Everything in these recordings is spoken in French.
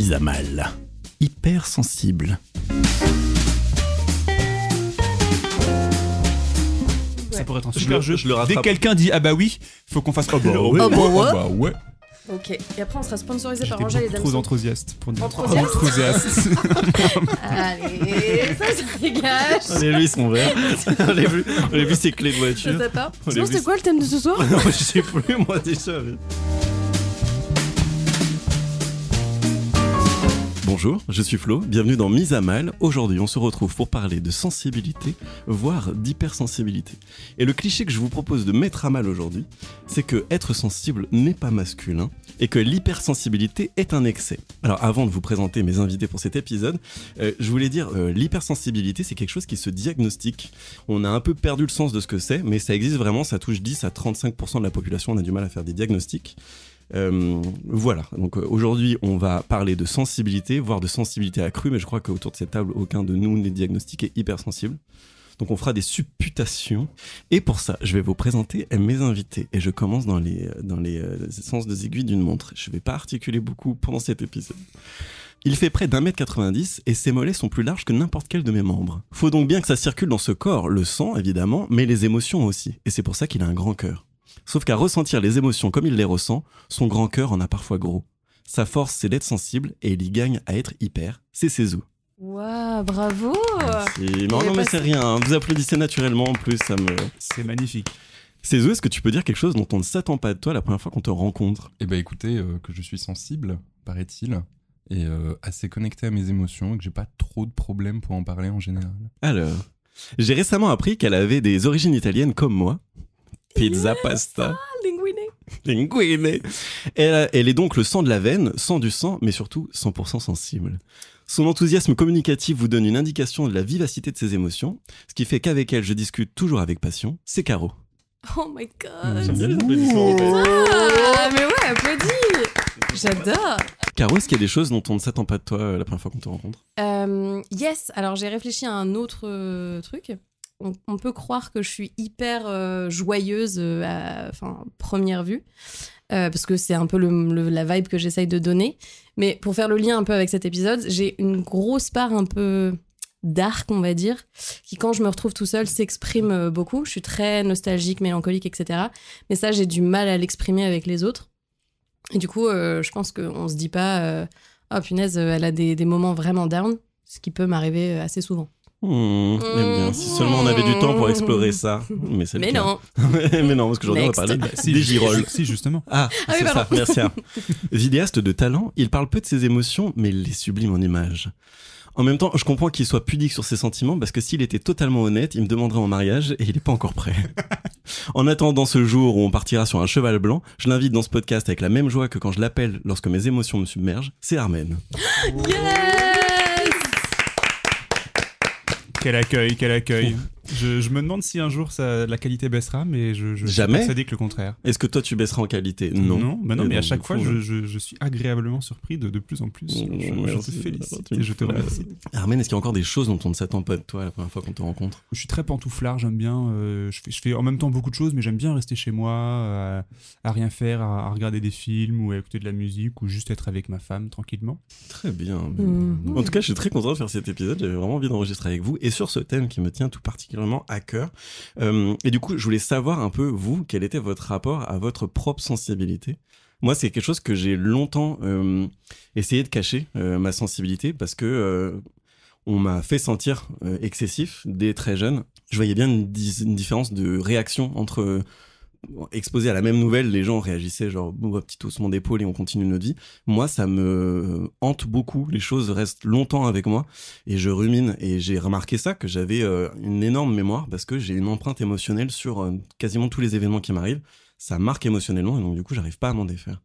Mise à mal. Hypersensible. Ça pourrait être un Je super le- jeu. je le Dès rattrape. quelqu'un dit ah bah oui, faut qu'on fasse oh bah ouais. Ah bah ouais. bah ouais. Ok, et après on sera sponsorisé par J'étais Angèle et beaucoup trop enthousiaste pour dire. Enthousiaste Enthousiaste. Allez, ça, ça dégage. On a vu son verre. on a vu, on a vu ses clés de Ça voiture. On Sinon, c'était quoi le thème de ce soir? Je sais plus moi déjà. mais- Bonjour, je suis Flo, bienvenue dans Mise à Mal. Aujourd'hui, on se retrouve pour parler de sensibilité, voire d'hypersensibilité. Et le cliché que je vous propose de mettre à mal aujourd'hui, c'est que être sensible n'est pas masculin et que l'hypersensibilité est un excès. Alors avant de vous présenter mes invités pour cet épisode, euh, je voulais dire, euh, l'hypersensibilité, c'est quelque chose qui se diagnostique. On a un peu perdu le sens de ce que c'est, mais ça existe vraiment, ça touche 10 à 35% de la population, on a du mal à faire des diagnostics. Euh, voilà, donc euh, aujourd'hui on va parler de sensibilité, voire de sensibilité accrue, mais je crois qu'autour de cette table, aucun de nous n'est diagnostiqué hypersensible. Donc on fera des supputations. Et pour ça, je vais vous présenter mes invités. Et je commence dans les, dans euh, sens des aiguilles d'une montre. Je vais pas articuler beaucoup pendant cet épisode. Il fait près d'un mètre 90 et ses mollets sont plus larges que n'importe quel de mes membres. Faut donc bien que ça circule dans ce corps, le sang évidemment, mais les émotions aussi. Et c'est pour ça qu'il a un grand cœur. Sauf qu'à ressentir les émotions comme il les ressent, son grand cœur en a parfois gros. Sa force, c'est d'être sensible et il y gagne à être hyper. C'est Cézou. Waouh, bravo Et- Non, non, mais c'est rien. hein. Vous applaudissez naturellement en plus, ça me. C'est magnifique. Cézou, est-ce que tu peux dire quelque chose dont on ne s'attend pas de toi la première fois qu'on te rencontre? Eh ben écoutez, euh, que je suis sensible, paraît-il, et euh, assez connecté à mes émotions, et que j'ai pas trop de problèmes pour en parler en général. Alors, j'ai récemment appris qu'elle avait des origines italiennes comme moi. Pizza, pasta, Linguine linguine. Elle, elle est donc le sang de la veine, sang du sang, mais surtout 100% sensible. Son enthousiasme communicatif vous donne une indication de la vivacité de ses émotions, ce qui fait qu'avec elle, je discute toujours avec passion. C'est Caro. Oh my god J'aime bien les applaudissements. Ah, mais ouais, applaudis J'adore Caro, est-ce qu'il y a des choses dont on ne s'attend pas de toi euh, la première fois qu'on te rencontre? Euh, yes, alors j'ai réfléchi à un autre euh, truc. On, peut croire que je suis hyper euh, joyeuse euh, à enfin, première vue, euh, parce que c'est un peu la vibe que j'essaye de donner. Mais pour faire le lien un peu avec cet épisode, j'ai une grosse part un peu dark, on va dire, qui quand je me retrouve tout seul s'exprime beaucoup. Je suis très nostalgique, mélancolique, etc. Mais ça, j'ai du mal à l'exprimer avec les autres. Et du coup, je pense qu'on se dit pas, oh punaise, elle a des, des moments vraiment down, ce qui peut m'arriver assez souvent. Hmm, j'aime bien. Si seulement on avait du temps pour explorer ça. Mais, c'est le Mais cas. non, mais non, parce qu'aujourd'hui, on va parler Si, des girolles. Si, justement. Ah, Ah oui, c'est ça, merci. hein. Vidéaste de talent, il parle peu de ses émotions, mais il les sublime en images. En même temps, je comprends qu'il soit pudique sur ses sentiments parce que s'il était totalement honnête, il me demanderait en mariage et il n'est pas encore prêt. en attendant ce jour où on partira sur un cheval blanc, je l'invite dans ce podcast avec la même joie que quand je l'appelle lorsque mes émotions me submergent, c'est Armen. yes Quel accueil, quel accueil. Je, je me demande si un jour ça, la qualité baissera, mais je, je Jamais. suis persuadé que le contraire. Est-ce que toi tu baisseras en qualité? Non. non, bah non Et mais à donc, chaque fois, je, je- je suis agréablement surpris de, de plus en plus. Je, Mmh, je- je merci, te félicite et je te remercie. Armen, est-ce qu'il y a encore des choses dont on ne s'attend pas de toi la première fois qu'on te rencontre? Je suis très pantouflard, j'aime bien. euh, je, fais, je fais en même temps beaucoup de choses, mais j'aime bien rester chez moi, euh, à rien faire, à, à regarder des films ou à écouter de la musique ou juste être avec ma femme tranquillement. Très bien. Mhm. En tout cas, je suis très content de faire cet épisode. J'avais vraiment envie d'enregistrer avec vous et sur ce thème qui me tient tout particulièrement à cœur. Euh, et du coup, je voulais savoir un peu, vous, quel était votre rapport à votre propre sensibilité? Moi, c'est quelque chose que j'ai longtemps euh, essayé de cacher, euh, ma sensibilité, parce que on m'a fait sentir excessif dès très jeune. Je voyais bien une différence de réaction entre exposé à la même nouvelle, les gens réagissaient genre bah, petit haussement d'épaule et on continue notre vie. Moi, ça me hante beaucoup. Les choses restent longtemps avec moi et je rumine. Et j'ai remarqué ça que j'avais euh, une énorme mémoire parce que j'ai une empreinte émotionnelle sur euh, quasiment tous les événements qui m'arrivent. Ça marque émotionnellement et donc du coup, j'arrive pas à m'en défaire.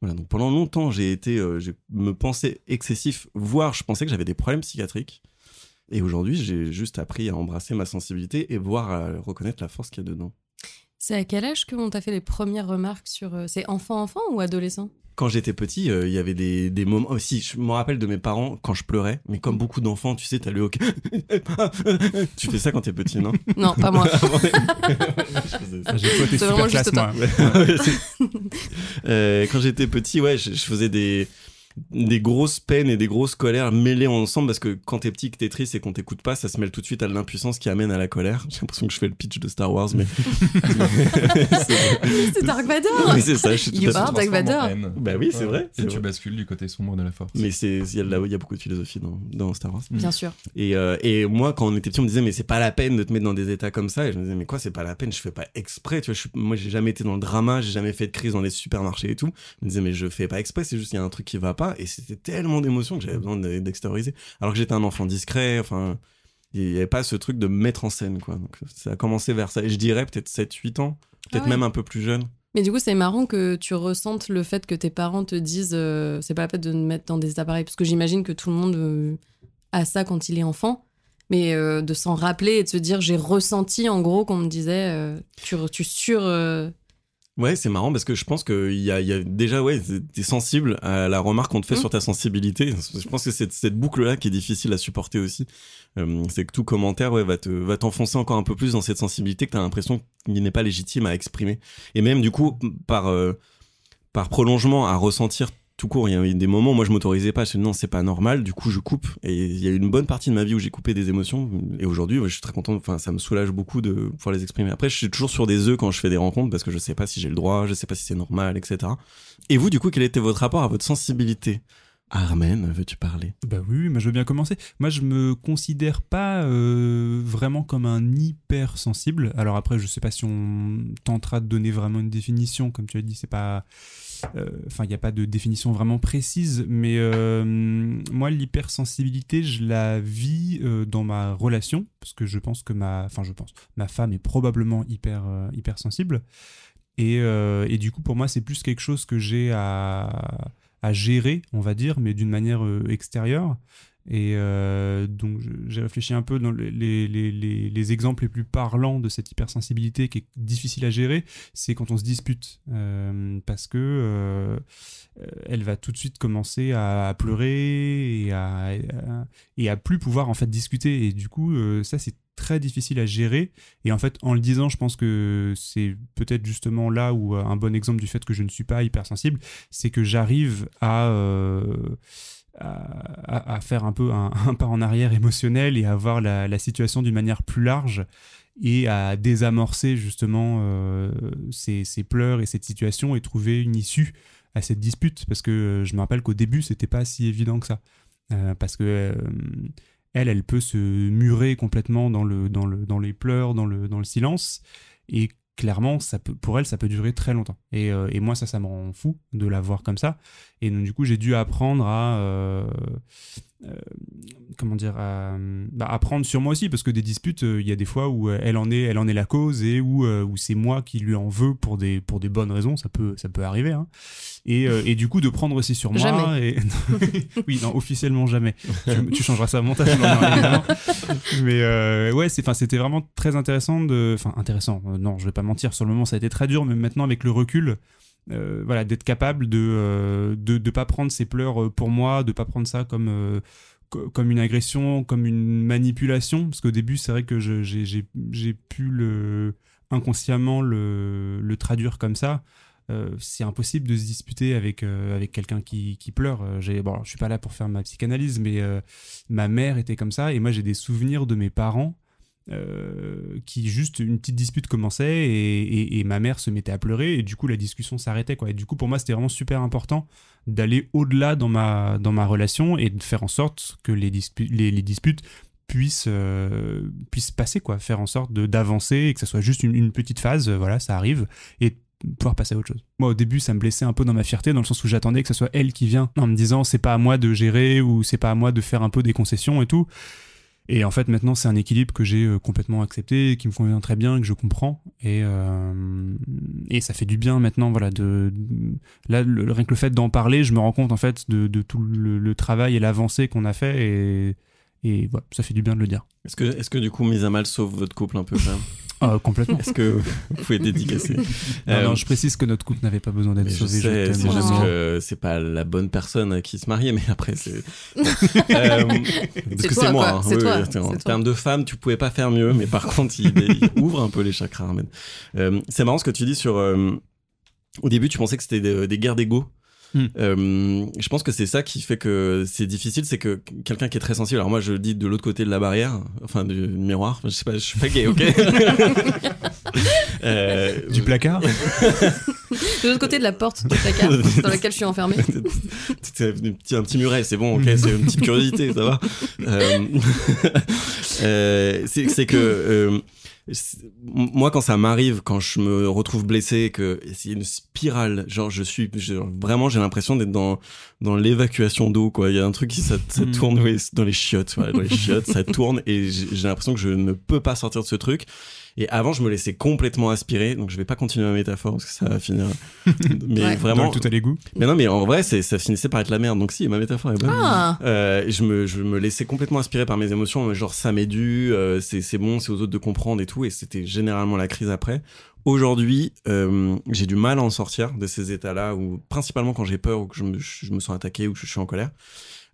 Voilà, donc pendant longtemps, j'ai été, euh, je me pensais excessif, voire je pensais que j'avais des problèmes psychiatriques. Et aujourd'hui, j'ai juste appris à embrasser ma sensibilité et voir à reconnaître la force qu'il y a dedans. C'est à quel âge qu'on t'a fait les premières remarques sur. euh, C'est enfant-enfant ou adolescent? Quand j'étais petit, euh, il y avait des, des moments. Aussi, je me rappelle de mes parents quand je pleurais, mais comme beaucoup d'enfants, tu sais, t'as le hoc. tu fais ça quand t'es petit, non? Non, pas moi. Je faisais ça. Ah, J'ai super classe, moi. Ouais, Euh, quand j'étais petit, ouais, je, je faisais des des grosses peines et des grosses colères mêlées ensemble parce que quand t'es petit que t'es triste et qu'on t'écoute pas ça se mêle tout de suite à l'impuissance qui amène à la colère j'ai l'impression que je fais le pitch de Star Wars mais c'est Dark Vador oui c'est ça je suis tout à Dark Vador. bah oui c'est vrai Et tu vrai. bascules du côté sombre de la force. mais c'est il y a de la- il y a beaucoup de philosophie dans, dans Star Wars Bien sûr. Et, euh, et moi, quand on était petit, on me disait, mais c'est pas la peine de te mettre dans des états comme ça. Et je me disais, mais quoi, c'est pas la peine, je fais pas exprès. Tu vois, je suis- moi, j'ai jamais été dans le drama, j'ai jamais fait de crise dans les supermarchés et tout. Je me disais, mais je fais pas exprès, c'est juste, il y a un truc qui va pas. Et c'était tellement d'émotions que j'avais besoin de- d'extérioriser. Alors que j'étais un enfant discret, enfin, il y avait pas ce truc de me mettre en scène, quoi. Donc, ça a commencé vers ça. Et je dirais peut-être 7-8 ans, peut-être Ah ouais. même un peu plus jeune. Mais du coup, c'est marrant que tu ressentes le fait que tes parents te disent euh, c'est pas la peine de me mettre dans des appareils. Parce que j'imagine que tout le monde euh, a ça quand il est enfant. Mais euh, de s'en rappeler et de se dire j'ai ressenti en gros qu'on me disait euh, tu, tu sur. euh, Ouais, c'est marrant parce que je pense qu'il y a, y a déjà, ouais, t'es sensible à la remarque qu'on te fait Mm. sur ta sensibilité. Je pense que c'est cette boucle-là qui est difficile à supporter aussi. Euh, c'est que tout commentaire, ouais, va te, va t'enfoncer encore un peu plus dans cette sensibilité que t'as l'impression qu'il n'est pas légitime à exprimer. Et même, du coup, par, euh, par prolongement, à ressentir tout court. Il y a eu des moments où moi je m'autorisais pas, je me non, c'est pas normal, du coup je coupe. Et il y a eu une bonne partie de ma vie où j'ai coupé des émotions. Et aujourd'hui, je suis très content, enfin ça me soulage beaucoup de pouvoir les exprimer. Après, je suis toujours sur des œufs quand je fais des rencontres parce que je sais pas si j'ai le droit, je sais pas si c'est normal, etc. Et vous, du coup, quel était votre rapport à votre sensibilité? Armen, veux-tu parler? Bah oui, moi je veux bien commencer. Moi je me considère pas euh, vraiment comme un hyper sensible. Alors après, je sais pas si on tentera de donner vraiment une définition, comme tu as dit, c'est pas. Euh, Enfin, il n'y a pas de définition vraiment précise, mais euh, moi l'hypersensibilité, je la vis euh, dans ma relation, parce que je pense que ma. Enfin, je pense. Ma femme est probablement hyper, hypersensible. Et, et du coup, pour moi, c'est plus quelque chose que j'ai à à gérer, on va dire, mais d'une manière extérieure. Et euh, donc, j'ai réfléchi un peu dans les, les, les, les- les exemples les plus parlants de cette hypersensibilité qui est difficile à gérer, c'est quand on se dispute. Euh, parce que euh, elle va tout de suite commencer à, pleurer et à, et à plus pouvoir en fait discuter. Et du coup, ça, c'est très difficile à gérer. Et en fait, en le disant, je pense que c'est peut-être justement là où un bon exemple du fait que je ne suis pas hypersensible, c'est que j'arrive à, à, faire un peu un, pas en arrière émotionnel et à voir la, situation d'une manière plus large et à désamorcer justement euh, ces, pleurs et cette situation et trouver une issue à cette dispute. Parce que euh, je me rappelle qu'au début c'était pas si évident que ça. Euh, parce que elle elle peut se murer complètement dans le dans le dans les pleurs dans le dans le silence. Et clairement ça peut pour elle ça peut durer très longtemps. Et, euh, et moi ça ça me rend fou de la voir comme ça. Et donc du coup j'ai dû apprendre à euh, euh, comment dire à, bah, apprendre sur moi aussi parce que des disputes euh, il y a des fois où euh, elle en est elle en est la cause et où, euh, où c'est moi qui lui en veux pour des pour des bonnes raisons ça peut ça peut arriver hein. et, euh, et du coup de prendre aussi sur moi Jamais. et oui non officiellement jamais tu, tu changeras ça au montage non, mais euh, ouais c'est enfin c'était vraiment très intéressant de enfin intéressant euh, non je vais pas mentir sur le moment ça a été très dur mais maintenant avec le recul euh, voilà d'être capable de, euh, de de pas prendre ses pleurs euh, pour moi de pas prendre ça comme co- comme une agression comme une manipulation. Parce qu'au début c'est vrai que j'ai pu le inconsciemment le, traduire comme ça. C'est impossible de se disputer avec avec quelqu'un qui, qui pleure. Bon je suis pas là pour faire ma psychanalyse mais ma mère était comme ça. Et moi j'ai des souvenirs de mes parents euh, qui juste une petite dispute commençait et, ma mère se mettait à pleurer et du coup la discussion s'arrêtait quoi et du coup pour moi c'était vraiment super important d'aller au-delà dans ma dans ma relation et de faire en sorte que les, les, disputes euh, puisse passer, quoi. Faire en sorte d'avancer et que ça soit juste une, une petite phase, euh, voilà, ça arrive, et pouvoir passer à autre chose. Moi, au début, ça me blessait un peu dans ma fierté, dans le sens où j'attendais que ce soit elle qui vient, en me disant c'est pas à moi de gérer ou c'est pas à moi de faire un peu des concessions et tout. Et en fait, maintenant, c'est un équilibre que j'ai euh, complètement accepté, qui me convient très bien, que je comprends. Et, euh, et ça fait du bien maintenant, voilà. De, là, rien que le fait d'en parler, je me rends compte, en fait, de, tout le, travail et l'avancée qu'on a fait. Et, voilà, ça fait du bien de le dire. Est-ce que, est-ce que du coup, mise à mal sauve votre couple un peu quand même? Ah, complètement. Est-ce que vous pouvez dédicacer Non, Euh, non, je précise que notre couple n'avait pas besoin d'être sauvé. je sais, t'aime c'est juste que c'est pas la bonne personne à qui se marier, mais après c'est. Euh, parce que toi, c'est moi. hein. Oui, toi. oui, en toi. termes de femme, tu pouvais pas faire mieux, mais par contre, il, il ouvre un peu les chakras. Euh, c'est marrant ce que tu dis sur. euh, au début, tu pensais que c'était des, des guerres d'ego. Hmm. Euh, je pense que c'est ça qui fait que c'est difficile, c'est que quelqu'un qui est très sensible. Alors moi, je le dis de l'autre côté de la barrière, enfin du miroir. Je sais pas, je suis pas gay, ok. Euh, Du placard? De l'autre côté de la porte du placard dans laquelle je suis enfermée. C'est un petit, un petit muret, c'est bon, ok, c'est une petite curiosité, ça va. Euh, c'est que euh, moi, quand ça m'arrive, quand je me retrouve blessé, que c'est une spirale, genre je suis, vraiment, j'ai l'impression d'être dans dans l'évacuation d'eau, quoi. Il y a un truc qui ça, ça Mm. tourne oui, dans les chiottes, voilà, dans les chiottes, ça tourne et j'ai l'impression que je ne peux pas sortir de ce truc. Et avant, je me laissais complètement aspirer, donc je vais pas continuer ma métaphore parce que ça va finir. Mais Ouais. vraiment, Dans le tout à l'égout. mais non, mais en vrai, ça finissait par être la merde. Donc si, ma métaphore est bonne. Ah. Euh, je, me, je me laissais complètement inspirer par mes émotions. Genre, ça m'est dû, euh, c'est, c'est bon, c'est aux autres de comprendre et tout. Et c'était généralement la crise après. Aujourd'hui, euh, j'ai du mal à en sortir de ces états-là, où principalement quand j'ai peur ou que je me, je me sens attaqué ou que je suis en colère.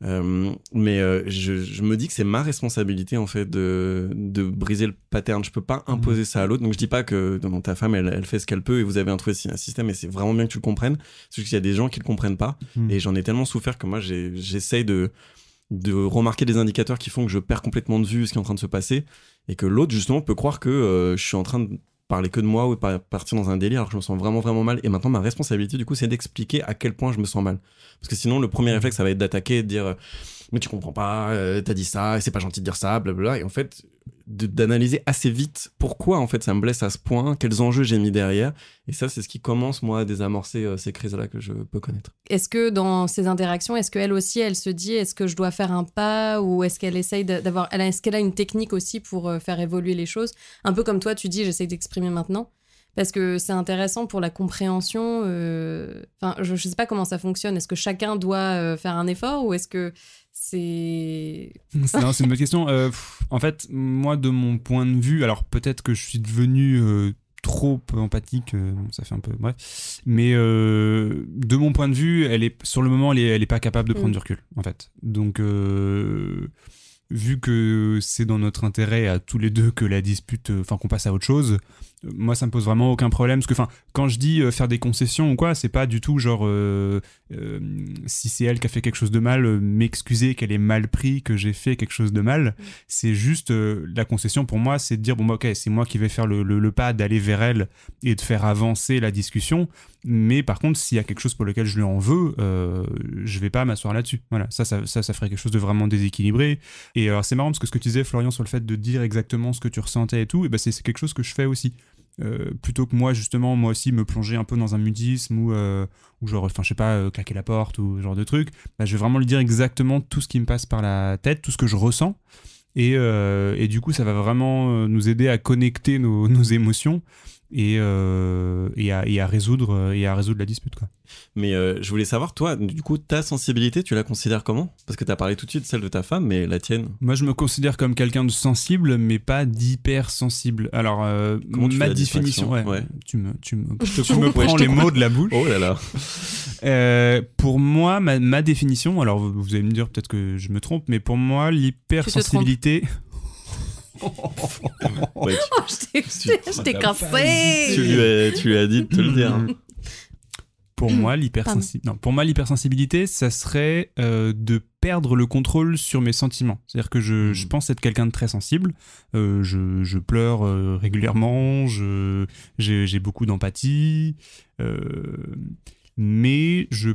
Euh, mais euh, je, je me dis que c'est ma responsabilité en fait de, de briser le pattern. Je peux pas imposer ça à l'autre. Donc je dis pas que non, ta femme elle, elle fait ce qu'elle peut et vous avez un système et c'est vraiment bien que tu le comprennes. C'est juste qu'il y a des gens qui le comprennent pas Mm. et j'en ai tellement souffert que moi j'essaye de de remarquer des indicateurs qui font que je perds complètement de vue ce qui est en train de se passer et que l'autre justement peut croire que euh, je suis en train de parler que de moi ou par- partir dans un délire alors que je me sens vraiment vraiment mal. Et maintenant ma responsabilité du coup c'est d'expliquer à quel point je me sens mal. Parce que sinon le premier réflexe ça va être d'attaquer de dire euh, mais tu comprends pas euh, t'as dit ça c'est pas gentil de dire ça blablabla. Et en fait d'analyser assez vite pourquoi en fait ça me blesse à ce point quels enjeux j'ai mis derrière et ça c'est ce qui commence moi à désamorcer euh, ces crises là que je peux connaître Est-ce que dans ces interactions, est-ce qu'elle aussi, elle se dit, est-ce que je dois faire un pas ou est-ce qu'elle essaye d'avoir, est-ce qu'elle a une technique aussi pour euh, faire évoluer les choses? Un peu comme toi, tu dis, j'essaye d'exprimer maintenant. Parce que c'est intéressant pour la compréhension. euh, Enfin, je, je sais pas comment ça fonctionne. Est-ce que chacun doit faire un effort ou est-ce que c'est. Non, c'est une bonne question. Euh, pff, en fait, moi, de mon point de vue, alors peut-être que je suis devenu euh, trop empathique, euh, ça fait un peu bref, mais de mon point de vue, elle est sur le moment, elle est, elle est pas capable de prendre Mm. du recul, en fait. Donc, vu que c'est dans notre intérêt à tous les deux que la dispute, enfin qu'on passe à autre chose, moi ça me pose vraiment aucun problème. Parce que, enfin, quand je dis euh, faire des concessions ou quoi, c'est pas du tout genre euh, euh, si c'est elle qui a fait quelque chose de mal, euh, m'excuser qu'elle ait mal pris, que j'ai fait quelque chose de mal. C'est juste euh, la concession pour moi, c'est de dire bon, bah, ok, c'est moi qui vais faire le, le- le pas d'aller vers elle et de faire avancer la discussion. Mais par contre, s'il y a quelque chose pour lequel je lui en veux, euh, je vais pas m'asseoir là-dessus. Voilà, ça, ça, ça, ça ferait quelque chose de vraiment déséquilibré. Et alors, c'est marrant parce que ce que tu disais, Florian, sur le fait de dire exactement ce que tu ressentais et tout, et ben c'est quelque chose que je fais aussi. Euh, plutôt que moi, justement, moi aussi, me plonger un peu dans un mudisme ou, euh, ou genre, enfin, je sais pas, euh, claquer la porte ou ce genre de truc, bah, je vais vraiment lui dire exactement tout ce qui me passe par la tête, tout ce que je ressens. Et, euh, et du coup, ça va vraiment nous aider à connecter nos, nos émotions et, euh, et, à, et à résoudre, et à résoudre la dispute. Quoi. Mais euh, je voulais savoir, toi, du coup, ta sensibilité, tu la considères comment? Parce que tu as parlé tout de suite de celle de ta femme, mais la tienne Moi, je me considère comme quelqu'un de sensible, mais pas d'hypersensible. Alors, euh, Comment tu fais ma définition, ouais, Ouais. Tu me, tu me, te tu me coupe, ouais, prends je te les mots de la bouche. Oh là là Euh, pour moi, ma, ma définition, alors vous, vous allez me dire peut-être que je me trompe, mais pour moi, l'hypersensibilité. Ouais, tu, Oh, je t'ai- tu, cassé lui as, tu lui as dit de te le dire. hein. Pour moi, l'hypersensi- non, pour moi, l'hypersensibilité, ça serait euh, de perdre le contrôle sur mes sentiments. C'est-à-dire que je, je pense être quelqu'un de très sensible. Euh, je, je pleure euh, régulièrement, je, j'ai, j'ai beaucoup d'empathie, euh, mais je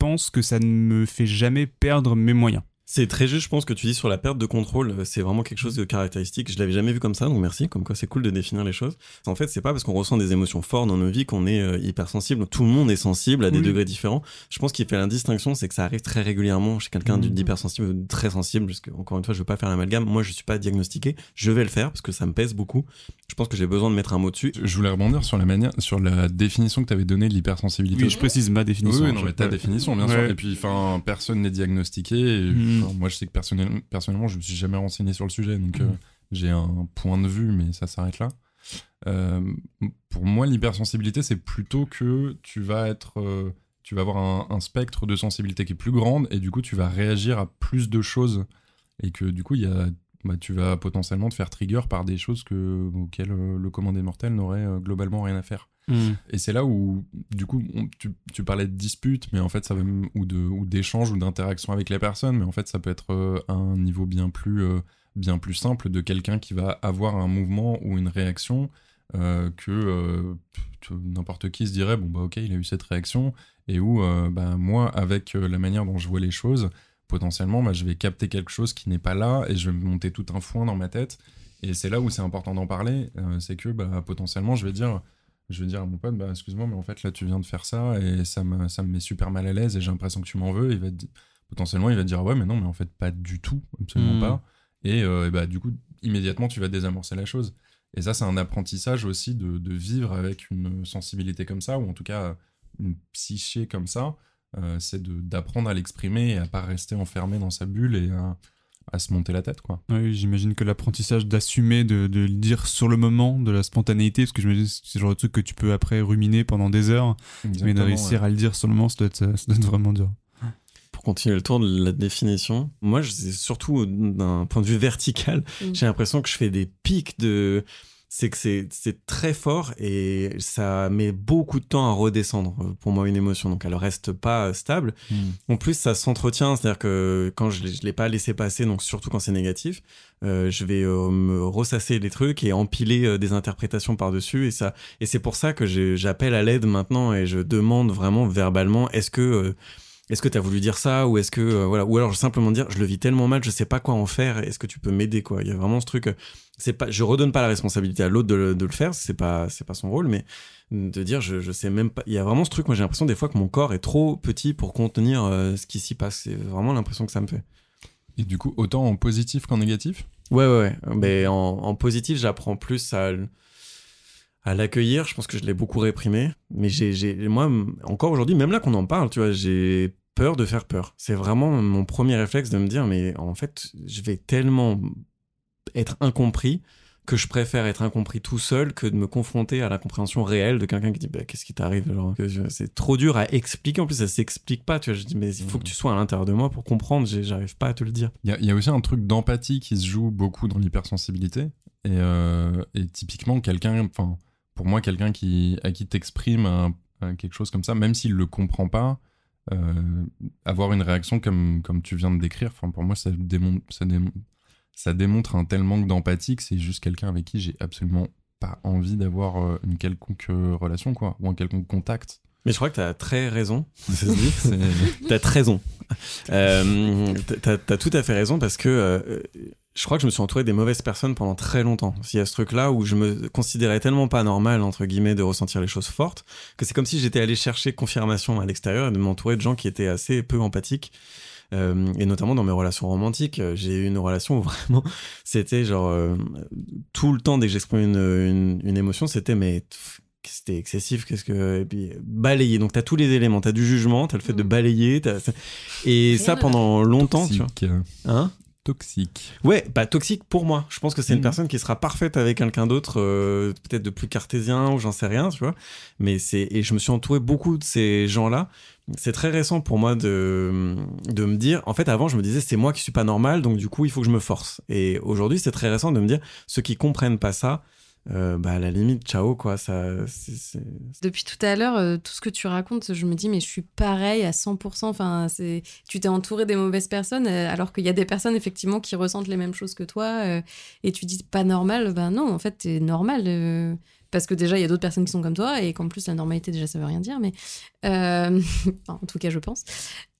pense que ça ne me fait jamais perdre mes moyens. C'est très juste, je pense, que tu dis sur la perte de contrôle. euh, C'est vraiment quelque chose de caractéristique. Je l'avais jamais vu comme ça, donc merci. Comme quoi, c'est cool de définir les choses. En fait, c'est pas parce qu'on ressent des émotions fortes dans nos vies qu'on est euh, hypersensible. Tout le monde est sensible à des Oui. degrés différents. Je pense qu'il fait la distinction, c'est que ça arrive très régulièrement chez quelqu'un Mhm. d'hypersensible ou de très sensible. Parce que, encore une fois, je veux pas faire l'amalgame. Moi, je suis pas diagnostiqué. Je vais le faire parce que ça me pèse beaucoup. Je pense que j'ai besoin de mettre un mot dessus. Je voulais rebondir sur la manière, sur la définition que tu avais donnée de l'hypersensibilité. Oui, je précise ma définition. oui, non, mais ta définition, bien sûr. Et puis, enfin, personne n'est diagnostiqué. et, Mm. Enfin, moi, je sais que personnel- personnellement, je me suis jamais renseigné sur le sujet, donc Mm. euh, j'ai un point de vue, mais ça s'arrête là. Euh, pour moi, l'hypersensibilité, c'est plutôt que tu vas être, euh, tu vas avoir un, un spectre de sensibilité qui est plus grande, et du coup, tu vas réagir à plus de choses, et que du coup, il y a, bah, tu vas potentiellement te faire trigger par des choses que, auxquelles le commun des mortels n'aurait globalement rien à faire. Mm. Et c'est là où, du coup, tu, tu parlais de dispute, mais en fait, ça même- ou d'échange ou d'interaction avec les personnes, mais en fait, ça peut être euh, un niveau bien plus euh, bien plus simple de quelqu'un qui va avoir un mouvement ou une réaction euh, que n'importe qui se dirait bon bah ok, il a eu cette réaction et où bah, moi, avec la manière dont je vois les choses, potentiellement, bah, je vais capter quelque chose qui n'est pas là et je vais monter tout un foin dans ma tête. Et c'est là où c'est important d'en parler, c'est que bah, potentiellement, je vais dire je vais dire à mon pote, bah, excuse-moi, mais en fait, là, tu viens de faire ça et ça me, ça me met super mal à l'aise et j'ai l'impression que tu m'en veux. Il va potentiellement, il va te dire, ah ouais, mais non, mais en fait, pas du tout, absolument Mm. pas. Et, euh, et bah, du coup, immédiatement, tu vas désamorcer la chose. Et ça, c'est un apprentissage aussi de, de vivre avec une sensibilité comme ça, ou en tout cas, une psyché comme ça. Euh, c'est de- d'apprendre à l'exprimer et à pas rester enfermé dans sa bulle et à, à se monter la tête, quoi. Oui, j'imagine que l'apprentissage d'assumer, de, de le dire sur le moment, de la spontanéité, parce que je me dis que c'est le genre de truc que tu peux après ruminer pendant des heures, mais de réussir ouais. à le dire sur le moment, ça doit être, ça doit être vraiment dur. Pour continuer le tour de la définition, moi, surtout d'un point de vue vertical, Mm. j'ai l'impression que je fais des pics de. C'est que c'est c'est très fort et ça met beaucoup de temps à redescendre euh, pour moi une émotion. Donc elle reste pas euh, stable. Mm. En plus, ça s'entretient, c'est-à-dire que quand je ne l'ai pas laissé passer, donc surtout quand c'est négatif, euh, je vais euh, me ressasser les trucs et empiler euh, des interprétations par-dessus. Et, ça, et c'est pour ça que j'appelle à l'aide maintenant et je demande vraiment verbalement est-ce que. Est-ce que tu as voulu dire ça ou est-ce que euh, voilà ou alors simplement dire je le vis tellement mal je sais pas quoi en faire est-ce que tu peux m'aider quoi? Il y a vraiment ce truc euh, c'est pas je redonne pas la responsabilité à l'autre de, le- de le faire c'est pas c'est pas son rôle mais de dire je, je sais même pas il y a vraiment ce truc moi j'ai l'impression des fois que mon corps est trop petit pour contenir euh, ce qui s'y passe c'est vraiment l'impression que ça me fait. Et du coup, autant en positif qu'en négatif? Ouais ouais, ouais. mais en, en positif j'apprends plus à à l'accueillir je pense que je l'ai beaucoup réprimé mais j'ai j'ai moi encore aujourd'hui même là qu'on en parle tu vois j'ai peur de faire peur. C'est vraiment mon premier réflexe de me dire mais en fait je vais tellement être incompris que je préfère être incompris tout seul que de me confronter à la compréhension réelle de quelqu'un qui dit bah, qu'est-ce qui t'arrive genre c'est trop dur à expliquer. En plus ça s'explique pas tu vois. Je dis mais il faut que tu sois à l'intérieur de moi pour comprendre. J'arrive pas à te le dire. Il y, a- il y a aussi un truc d'empathie qui se joue beaucoup dans l'hypersensibilité. Et, euh, et typiquement, quelqu'un, enfin, pour moi, quelqu'un qui, à qui t'exprime un- un quelque chose comme ça, même s'il le comprend pas, euh, avoir une réaction comme, comme tu viens de décrire, pour moi, ça démontre, ça démontre, ça démontre un tel manque d'empathie que c'est juste quelqu'un avec qui j'ai absolument pas envie d'avoir euh, une quelconque euh, relation, quoi, ou un quelconque contact. mais je crois que t'as très raison C'est- T'as très raison. Euh, t'as, t'as tout à fait raison parce que euh, je crois que je me suis entouré des mauvaises personnes pendant très longtemps. Il y a ce truc-là où je me considérais tellement pas normal, entre guillemets, de ressentir les choses fortes, que c'est comme si j'étais allé chercher confirmation à l'extérieur et de m'entourer de gens qui étaient assez peu empathiques. Euh, et notamment dans mes relations romantiques, euh, j'ai eu une relation où vraiment c'était genre euh, tout le temps dès que j'exprimais une, une, une émotion, c'était mais c'était excessif, qu'est-ce que et puis balayer. Donc t'as tous les éléments, t'as du jugement, t'as le fait de Mm. balayer, et Rien ça pendant longtemps, tu vois. toxique. Hein? Toxique. Ouais, bah toxique pour moi. Je pense que c'est une Mhm. personne qui sera parfaite avec quelqu'un d'autre, euh, peut-être de plus cartésien ou j'en sais rien, tu vois. Mais c'est et je me suis entouré beaucoup de ces gens-là. C'est très récent pour moi de de me dire. En fait, avant, je me disais c'est moi qui suis pas normal, donc du coup, il faut que je me force. Et aujourd'hui, c'est très récent de me dire ceux qui comprennent pas ça, euh, bah à la limite, ciao quoi. Ça, Depuis tout à l'heure, euh, tout ce que tu racontes, je me dis, mais je suis pareil à 100%. Enfin, tu t'es entouré des mauvaises personnes, euh, alors qu'il y a des personnes, effectivement, qui ressentent les mêmes choses que toi. et tu dis, pas normal. Ben non, en fait, t'es normal. Parce que déjà il y a d'autres personnes qui sont comme toi et qu'en plus la normalité déjà ça veut rien dire mais euh, en tout cas je pense.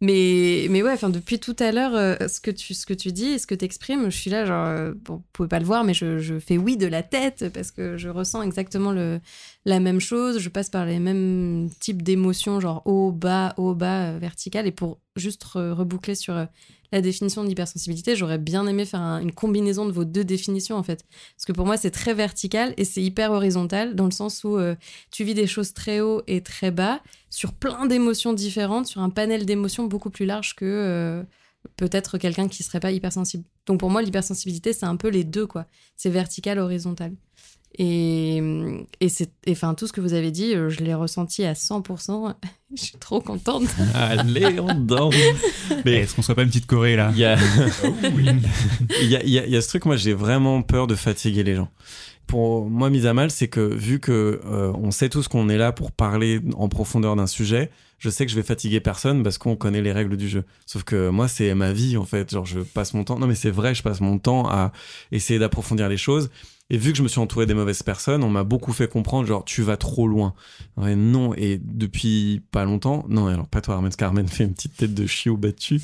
Mais mais ouais enfin depuis tout à l'heure euh, ce que tu ce que tu dis et ce que tu exprimes je suis là genre euh, bon vous pouvez pas le voir mais je, je fais oui de la tête parce que je ressens exactement le la même chose. Je passe par les mêmes types d'émotions genre haut bas haut bas euh, vertical. Et pour juste re- reboucler sur la définition de l'hypersensibilité j'aurais bien aimé faire un- une combinaison de vos deux définitions en fait parce que pour moi, c'est très vertical et c'est hyper horizontal dans le sens où euh, tu vis des choses très haut et très bas sur plein d'émotions différentes, sur un panel d'émotions beaucoup plus large que euh, peut-être quelqu'un qui serait pas hypersensible. Donc pour moi, l'hypersensibilité, c'est un peu les deux, quoi. C'est vertical, horizontal. Et, et c'est, et, enfin, tout ce que vous avez dit, euh, je l'ai ressenti à 100%. je suis trop contente. Allez, on danse. Mais Mais est-ce qu'on soit pas une petite Corée là il y a... il y, a, il y a- il y a ce truc, moi j'ai vraiment peur de fatiguer les gens. Pour moi, mise à mal, c'est que vu que euh, on sait tous qu'on est là pour parler en profondeur d'un sujet, je sais que je vais fatiguer personne parce qu'on connaît les règles du jeu. Sauf que moi, c'est ma vie en fait. Genre, je passe mon temps. Non, mais c'est vrai, je passe mon temps à essayer d'approfondir les choses. Et vu que je me suis entouré des mauvaises personnes, on m'a beaucoup fait comprendre, genre, tu vas trop loin. Non, et depuis pas longtemps, non, alors pas toi, Armen, parce qu'Armen fait une petite tête de chiot battu.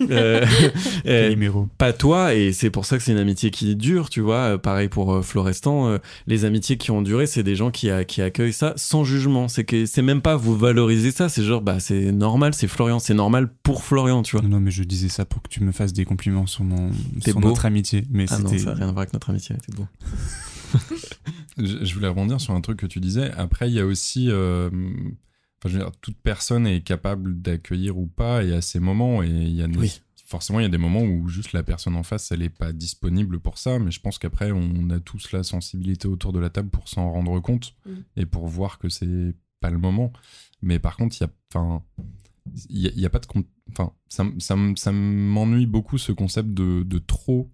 Euh, euh, pas toi, et c'est pour ça que c'est une amitié qui dure, tu vois. Euh, pareil pour euh, Florestan, euh, les amitiés qui ont duré, c'est des gens qui, a- qui accueillent ça sans jugement. C'est que c'est même pas vous valoriser ça, c'est genre, bah, c'est normal, c'est Florian, c'est normal pour Florian, tu vois. Non, non, mais je disais ça pour que tu me fasses des compliments sur, mon, T'es sur beau. notre amitié. Mais Ah non, c'était. ça n'a rien à voir avec notre amitié, c'est beau. Je, voulais rebondir sur un truc que tu disais. Après, il y a aussi. euh, Enfin, je veux dire, toute personne est capable d'accueillir ou pas, et à ses moments, et il y a Oui. forcément, il y a des moments où juste la personne en face, elle n'est pas disponible pour ça, mais je pense qu'après, on a tous la sensibilité autour de la table pour s'en rendre compte Mm. et pour voir que c'est pas le moment. Mais par contre, il y a. Enfin. Il y a, pas de. Enfin, ça, ça, m'ennuie beaucoup ce concept de, de trop.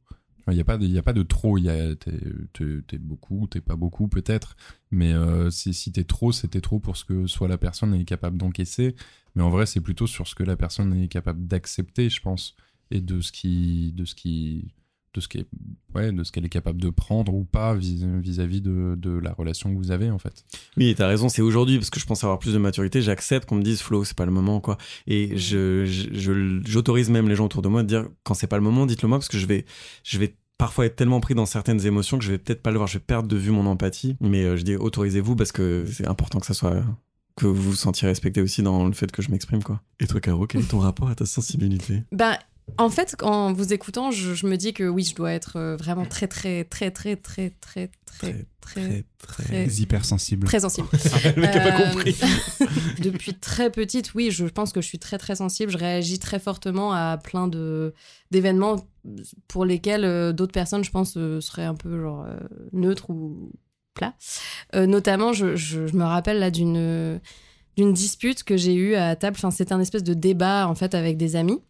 Il n'y a, pas de- y a pas de trop. T'es beaucoup, t'es pas beaucoup, peut-être. Mais euh, si, si t'es trop, c'était trop pour ce que soit la personne est capable d'encaisser. Mais en vrai, c'est plutôt sur ce que la personne est capable d'accepter, je pense, et de ce qui, de ce qui, de ce qui est, ouais, de ce qu'elle est capable de prendre ou pas vis- vis-à-vis de, de la relation que vous avez, en fait. Oui, et t'as raison, c'est aujourd'hui, parce que je pense avoir plus de maturité, j'accepte qu'on me dise Flo, c'est pas le moment, quoi. Et je, je- je- j'autorise même les gens autour de moi de dire quand c'est pas le moment, dites-le moi, parce que je vais, je vais parfois être tellement pris dans certaines émotions que je vais peut-être pas le voir, je vais perdre de vue mon empathie. Mais euh, je dis autorisez-vous parce que c'est important que ça soit. que vous vous sentiez respecté aussi dans le fait que je m'exprime, quoi. Et toi, Caro, quel est ton rapport à ta sensibilité? Ben, en fait, en vous écoutant, je, je me dis que oui, je dois être euh, vraiment très, très, très, très, très, très, très, très, très, hypersensible. très sensible. Le mec a pas Euh, compris. Depuis très petite, oui, je pense que je suis très, très sensible. Je réagis très fortement à plein de d'événements pour lesquels euh, d'autres personnes, je pense, euh, seraient un peu genre euh, neutres ou plats. Euh, notamment, je, je- je me rappelle là d'une d'une dispute que j'ai eue à table. Enfin, c'était un espèce de débat en fait avec des amis.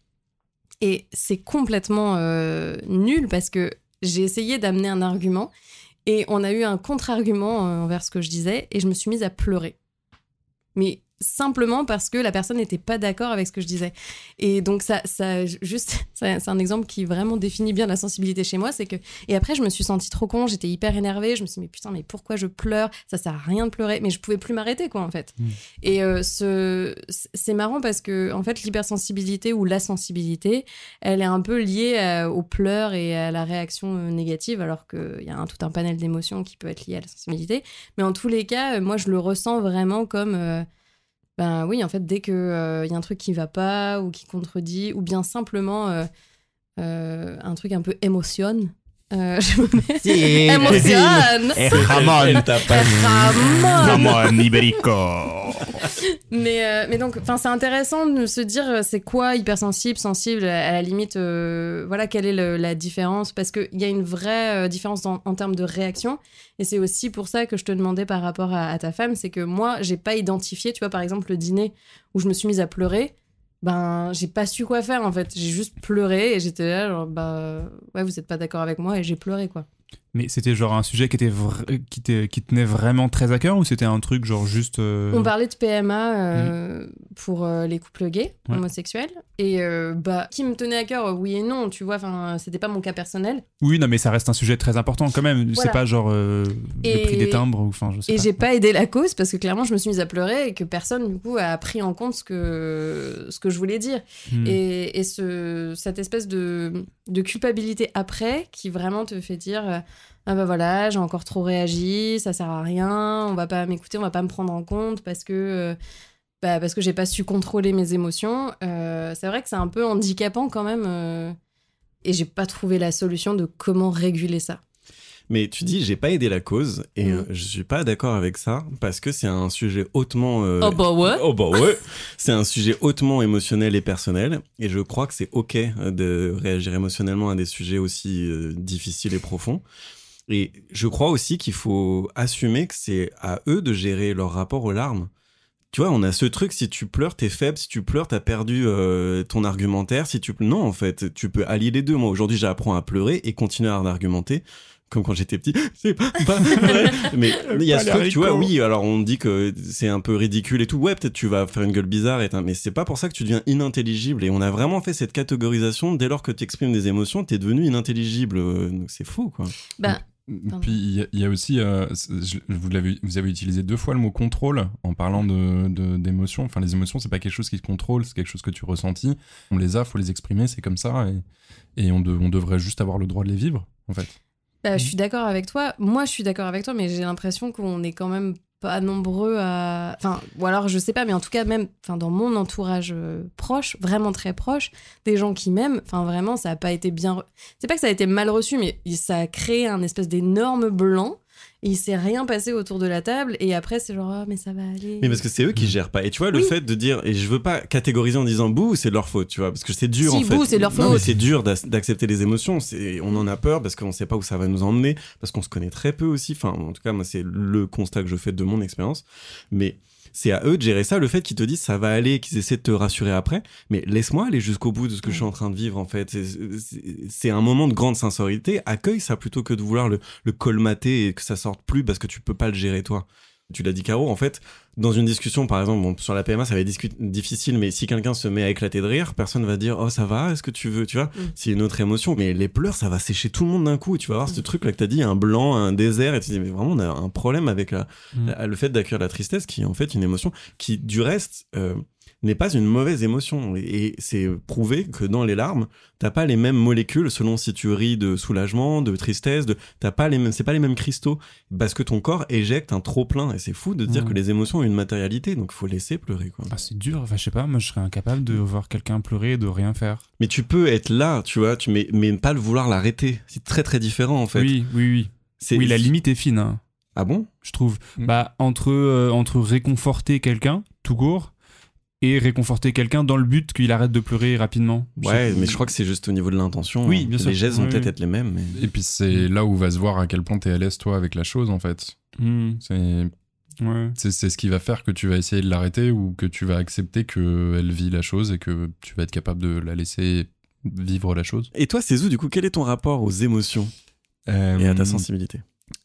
Et c'est complètement euh, nul parce que j'ai essayé d'amener un argument et on a eu un contre-argument euh, envers ce que je disais et je me suis mise à pleurer. Mais simplement parce que la personne n'était pas d'accord avec ce que je disais. Et donc ça, ça juste, c'est un exemple qui vraiment définit bien la sensibilité chez moi, c'est que et après je me suis sentie trop con, j'étais hyper énervée, je me suis dit mais putain mais pourquoi je pleure? Ça sert à rien de pleurer, mais je pouvais plus m'arrêter quoi en fait. Mm. Et euh, ce, c'est marrant parce que en fait l'hypersensibilité ou la sensibilité, elle est un peu liée à- aux pleurs et à la réaction euh, négative, alors qu'il y a un, tout un panel d'émotions qui peut être lié à la sensibilité. Mais en tous les cas, euh, moi, je le ressens vraiment comme. euh, ben oui, en fait, dès qu'il y a un truc qui va pas ou qui contredit, ou bien simplement euh, euh, un truc un peu émotionne, euh, je me mets. Iberico. mais, euh, mais donc, enfin, c'est intéressant de se dire euh, c'est quoi hypersensible, sensible, à la limite, euh, voilà, quelle est le- la différence? Parce qu'il y a une vraie euh, différence en termes de réaction. Et c'est aussi pour ça que je te demandais par rapport à, à ta femme, c'est que moi, j'ai pas identifié, tu vois, par exemple, le dîner où je me suis mise à pleurer. Ben, j'ai pas su quoi faire en fait. J'ai juste pleuré et j'étais là, genre, bah, ouais, vous êtes pas d'accord avec moi et j'ai pleuré quoi. Mais c'était genre un sujet qui, était qui, qui tenait vraiment très à cœur ou c'était un truc genre juste. euh, On parlait de PMA euh, pour euh, les couples gays, Ouais. homosexuels. Et bah, qui me tenait à cœur, oui et non, tu vois, enfin, c'était pas mon cas personnel. Oui, non, mais ça reste un sujet très important quand même. Voilà. C'est pas genre euh, le Et- prix des timbres ou enfin je sais Et j'ai pas aidé la cause parce que clairement, je me suis mise à pleurer et que personne, du coup, a pris en compte ce que, ce que je voulais dire. Hmm. Et, et ce, cette espèce de, de culpabilité après qui vraiment te fait dire Ah bah voilà, j'ai encore trop réagi, ça sert à rien, on va pas m'écouter, on va pas me prendre en compte parce que. euh, bah, parce que j'ai pas su contrôler mes émotions. Euh, c'est vrai que c'est un peu handicapant quand même. euh, et j'ai pas trouvé la solution de comment réguler ça. Mais tu dis, j'ai pas aidé la cause, et Mm. euh, je suis pas d'accord avec ça, parce que c'est un sujet hautement. euh, Oh bah ouais. Oh bah ouais C'est un sujet hautement émotionnel et personnel, et je crois que c'est ok de réagir émotionnellement à des sujets aussi euh, difficiles et profonds. Et je crois aussi qu'il faut assumer que c'est à eux de gérer leur rapport aux larmes. Tu vois, on a ce truc, si tu pleures, t'es faible, si tu pleures, t'as perdu euh, ton argumentaire, si tu... Non, en fait, tu peux allier les deux. Moi, aujourd'hui, j'apprends à pleurer et continuer à en argumenter, comme quand j'étais petit. C'est pas, pas vrai. Mais il y a ce truc, tu vois, oui, alors on dit que c'est un peu ridicule et tout. Ouais, peut-être tu vas faire une gueule bizarre, et mais c'est pas pour ça que tu deviens inintelligible. Et on a vraiment fait cette catégorisation. Dès lors que tu exprimes des émotions, t'es devenu inintelligible. Euh, donc C'est fou, quoi. Bah, Pardon. Puis il y a- il y, a aussi, euh, je- vous, avez utilisé deux fois le mot contrôle en parlant de de- d'émotions. enfin, les émotions, c'est pas quelque chose qui se contrôle, c'est quelque chose que tu ressentis. On les a, faut les exprimer, c'est comme ça. Et, et on, de- on devrait juste avoir le droit de les vivre, en fait. Bah, je suis d'accord avec toi. Moi, je suis d'accord avec toi, mais j'ai l'impression qu'on est quand même pas nombreux à. Enfin, ou alors je sais pas, mais en tout cas, même enfin, dans mon entourage euh, proche, vraiment très proche, des gens qui m'aiment, enfin, vraiment, ça a pas été bien. C'est pas que ça a été mal reçu, mais ça a créé un espèce d'énorme blanc. Et il s'est rien passé autour de la table. Et après, c'est genre, oh, mais ça va aller. Mais parce que c'est eux qui gèrent pas. Et tu vois, le Oui. fait de dire, et je veux pas catégoriser en disant bouh, c'est de leur faute, tu vois, parce que c'est dur Si, en fait. c'est leur faute. mais c'est dur d'ac- d'accepter les émotions. C'est, on en a peur parce qu'on sait pas où ça va nous emmener, parce qu'on se connaît très peu aussi. Enfin, en tout cas, moi, c'est le constat que je fais de mon expérience. Mais c'est à eux de gérer ça. Le fait qu'ils te disent ça va aller, qu'ils essaient de te rassurer après. Mais laisse-moi aller jusqu'au bout de ce que je suis en train de vivre, en fait. C'est- un moment de grande sincérité. Accueille ça plutôt que de vouloir le, le colmater et que ça sorte plus parce que tu peux pas le gérer toi. Tu l'as dit, Caro, en fait, dans une discussion, par exemple, bon, sur la PMA, ça va être difficile, mais si quelqu'un se met à éclater de rire, personne va dire, oh, ça va, est-ce que tu veux, tu vois, Mm. c'est une autre émotion. Mais les pleurs, ça va sécher tout le monde d'un coup. Et tu vas voir ce Mm. truc là que t'as dit, un blanc, un désert, et tu te dis, mais vraiment, on a un problème avec la, Mm. la- le fait d'accueillir la tristesse, qui est en fait une émotion qui, du reste, euh, n'est pas une mauvaise émotion. Et, c'est prouvé que dans les larmes, t'as pas les mêmes molécules selon si tu ris de soulagement, de tristesse, de, t'as pas les mêmes, c'est pas les mêmes cristaux, parce que ton corps éjecte un trop plein. Et c'est fou de dire Mm. que les émotions ont une matérialité, donc faut laisser pleurer, quoi. Bah, c'est dur, enfin je sais pas, moi je serais incapable de voir quelqu'un pleurer et de rien faire. Mais tu peux être là, tu vois, tu, mais, mais pas le vouloir l'arrêter. C'est très très différent, en fait. Oui, oui, oui. C'est- Oui, la limite est fine, hein, Ah bon? je trouve. Mm. Bah, entre, euh, entre réconforter quelqu'un, tout court, et réconforter quelqu'un dans le but qu'il arrête de pleurer rapidement. Ouais, mais je crois que c'est juste au niveau de l'intention. Oui, bien sûr. Les gestes vont Oui, peut-être oui. être les mêmes, mais. Et puis c'est là où va se voir à quel point t'es à l'aise, toi, avec la chose, en fait. Hmm, C'est ouais. c'est- ce qui va faire que tu vas essayer de l'arrêter ou que tu vas accepter qu'elle vit la chose et que tu vas être capable de la laisser vivre la chose. Et toi, Cézou, du coup, quel est ton rapport aux émotions et à ta Euh, sensibilité?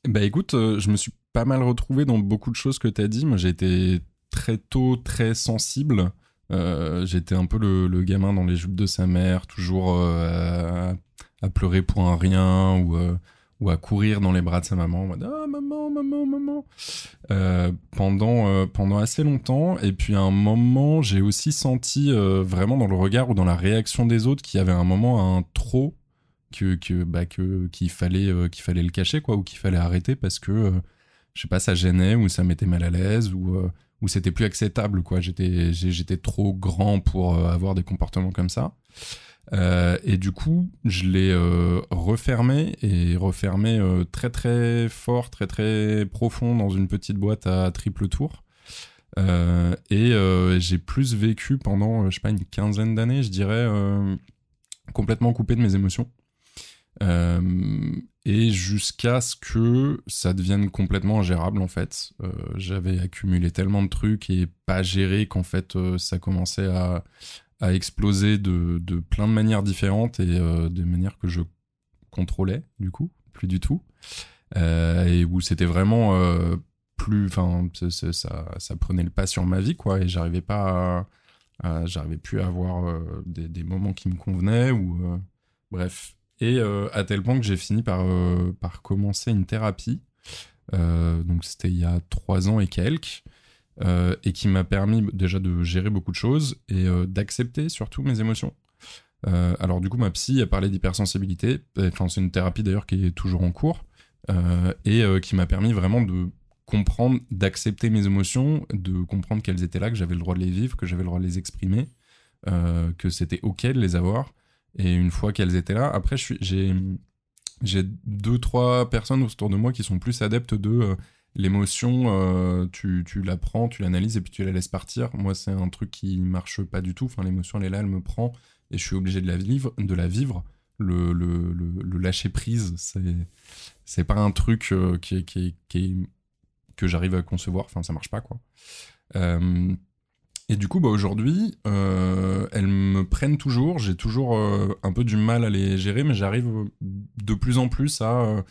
Bah écoute, euh, je me suis pas mal retrouvé dans beaucoup de choses que t'as dit. Moi, j'ai été très tôt très sensible. Euh, J'étais un peu le, gamin dans les jupes de sa mère, toujours euh, à, pleurer pour un rien ou, euh, ou à courir dans les bras de sa maman Ah, maman, maman, maman. Pendant, pendant assez longtemps. Et puis à un moment, j'ai aussi senti vraiment dans le regard ou dans la réaction des autres qu'il y avait un moment un trop que que bah que qu'il fallait qu'il fallait le cacher quoi ou qu'il fallait arrêter parce que je sais pas ça gênait ou ça mettait mal à l'aise ou ou c'était plus acceptable quoi. J'étais j'étais trop grand pour euh, avoir des comportements comme ça. Euh, et du coup je l'ai euh, refermé et refermé très très fort très très profond dans une petite boîte à triple tour. Et j'ai plus vécu pendant je sais pas une quinzaine d'années je dirais complètement coupé de mes émotions et jusqu'à ce que ça devienne complètement ingérable en fait. Euh, J'avais accumulé tellement de trucs et pas géré qu'en fait euh, ça commençait à, à exploser de, de plein de manières différentes et euh, des manières que je contrôlais du coup, plus du tout. Euh, et où c'était vraiment plus, enfin, ça, ça prenait le pas sur ma vie, quoi, et j'arrivais pas, à- j'arrivais plus à avoir des, des moments qui me convenaient ou, bref. Et euh, à tel point que j'ai fini par, euh, commencer une thérapie. Euh, donc c'était il y a trois ans et quelques. et qui m'a permis déjà de gérer beaucoup de choses et d'accepter surtout mes émotions. Alors du coup, ma psy a parlé d'hypersensibilité. Enfin, c'est une thérapie d'ailleurs qui est toujours en cours et qui m'a permis vraiment de comprendre, d'accepter mes émotions, de comprendre qu'elles étaient là, que j'avais le droit de les vivre, que j'avais le droit de les exprimer, que c'était ok de les avoir. Et une fois qu'elles étaient là, après, j'ai deux trois personnes autour de moi qui sont plus adeptes de euh, l'émotion. euh, tu tu la prends, tu l'analyses et puis tu la laisses partir. Moi, c'est un truc qui marche pas du tout. Enfin, l'émotion, elle est là, elle me prend et je suis obligé de la vivre, de la vivre. Le, le, le, lâcher prise, c'est c'est pas un truc euh, qui, que j'arrive à concevoir. Enfin, ça marche pas quoi. Et du coup, bah, aujourd'hui, euh, elles me prennent toujours. J'ai toujours euh, un peu du mal à les gérer, mais j'arrive de plus en plus à, euh,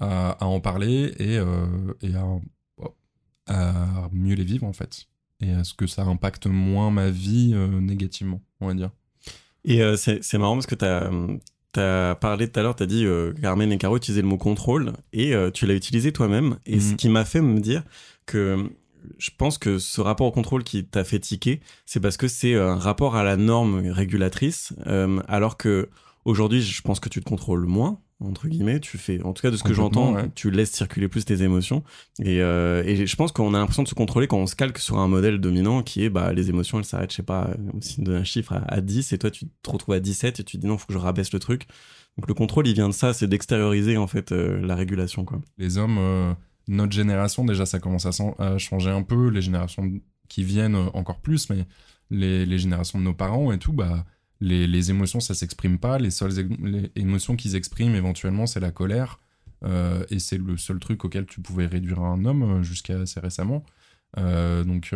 à, à en parler et, euh, et à, à mieux les vivre en fait. Et à ce que ça impacte moins ma vie négativement, on va dire. Et c'est marrant parce que t'as as parlé tout à l'heure, t'as dit euh, Carmen et Caro utilisaient le mot contrôle et tu l'as utilisé toi-même. Et ce Mhm. qui m'a fait me dire que je pense que ce rapport au contrôle qui t'a fait tiquer, c'est parce que c'est un rapport à la norme régulatrice, euh, alors que aujourd'hui, je pense que tu te contrôles moins entre guillemets, tu fais, en tout cas de ce que j'entends, ouais. tu laisses circuler plus tes émotions. Et, euh, et je pense qu'on a l'impression de se contrôler quand on se calque sur un modèle dominant qui est bah, les émotions, elles s'arrêtent, je sais pas, euh, si on donne un chiffre à, à 10 et toi tu te retrouves à 17 et tu te dis non, faut que je rabaisse le truc. Donc le contrôle, il vient de ça, c'est d'extérioriser en fait euh, la régulation. Quoi. les hommes, euh, notre génération, déjà, ça commence à, changer un peu. Les générations qui viennent euh, encore plus, mais les, les générations de nos parents et tout, bah, les, les émotions, ça s'exprime pas. Les seules émotions qu'ils expriment éventuellement, c'est la colère. Euh, et c'est le seul truc auquel tu pouvais réduire un homme euh, jusqu'à assez récemment. Donc,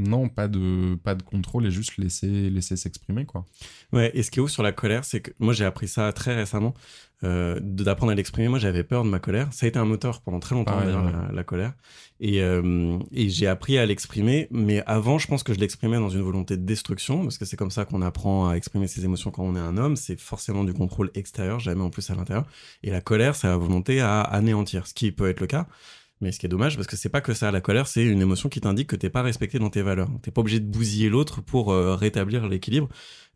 non, pas de, pas de contrôle et juste laisser, laisser s'exprimer, quoi. Ouais, et ce qui est ouf sur la colère, c'est que moi j'ai appris ça très récemment, euh, d'apprendre à l'exprimer. Moi j'avais peur de ma colère. Ça a été un moteur pendant très longtemps Pareil, d'ailleurs, ouais. la, la colère. Et, euh, et j'ai appris à l'exprimer, mais avant je pense que je l'exprimais dans une volonté de destruction, parce que c'est comme ça qu'on apprend à exprimer ses émotions quand on est un homme. C'est forcément du contrôle extérieur, jamais en plus à l'intérieur. Et la colère, c'est la volonté à anéantir, ce qui peut être le cas. Mais ce qui est dommage, parce que c'est pas que ça, la colère, c'est une émotion qui t'indique que t'es pas respecté dans tes valeurs. T'es pas obligé de bousiller l'autre pour euh, rétablir l'équilibre.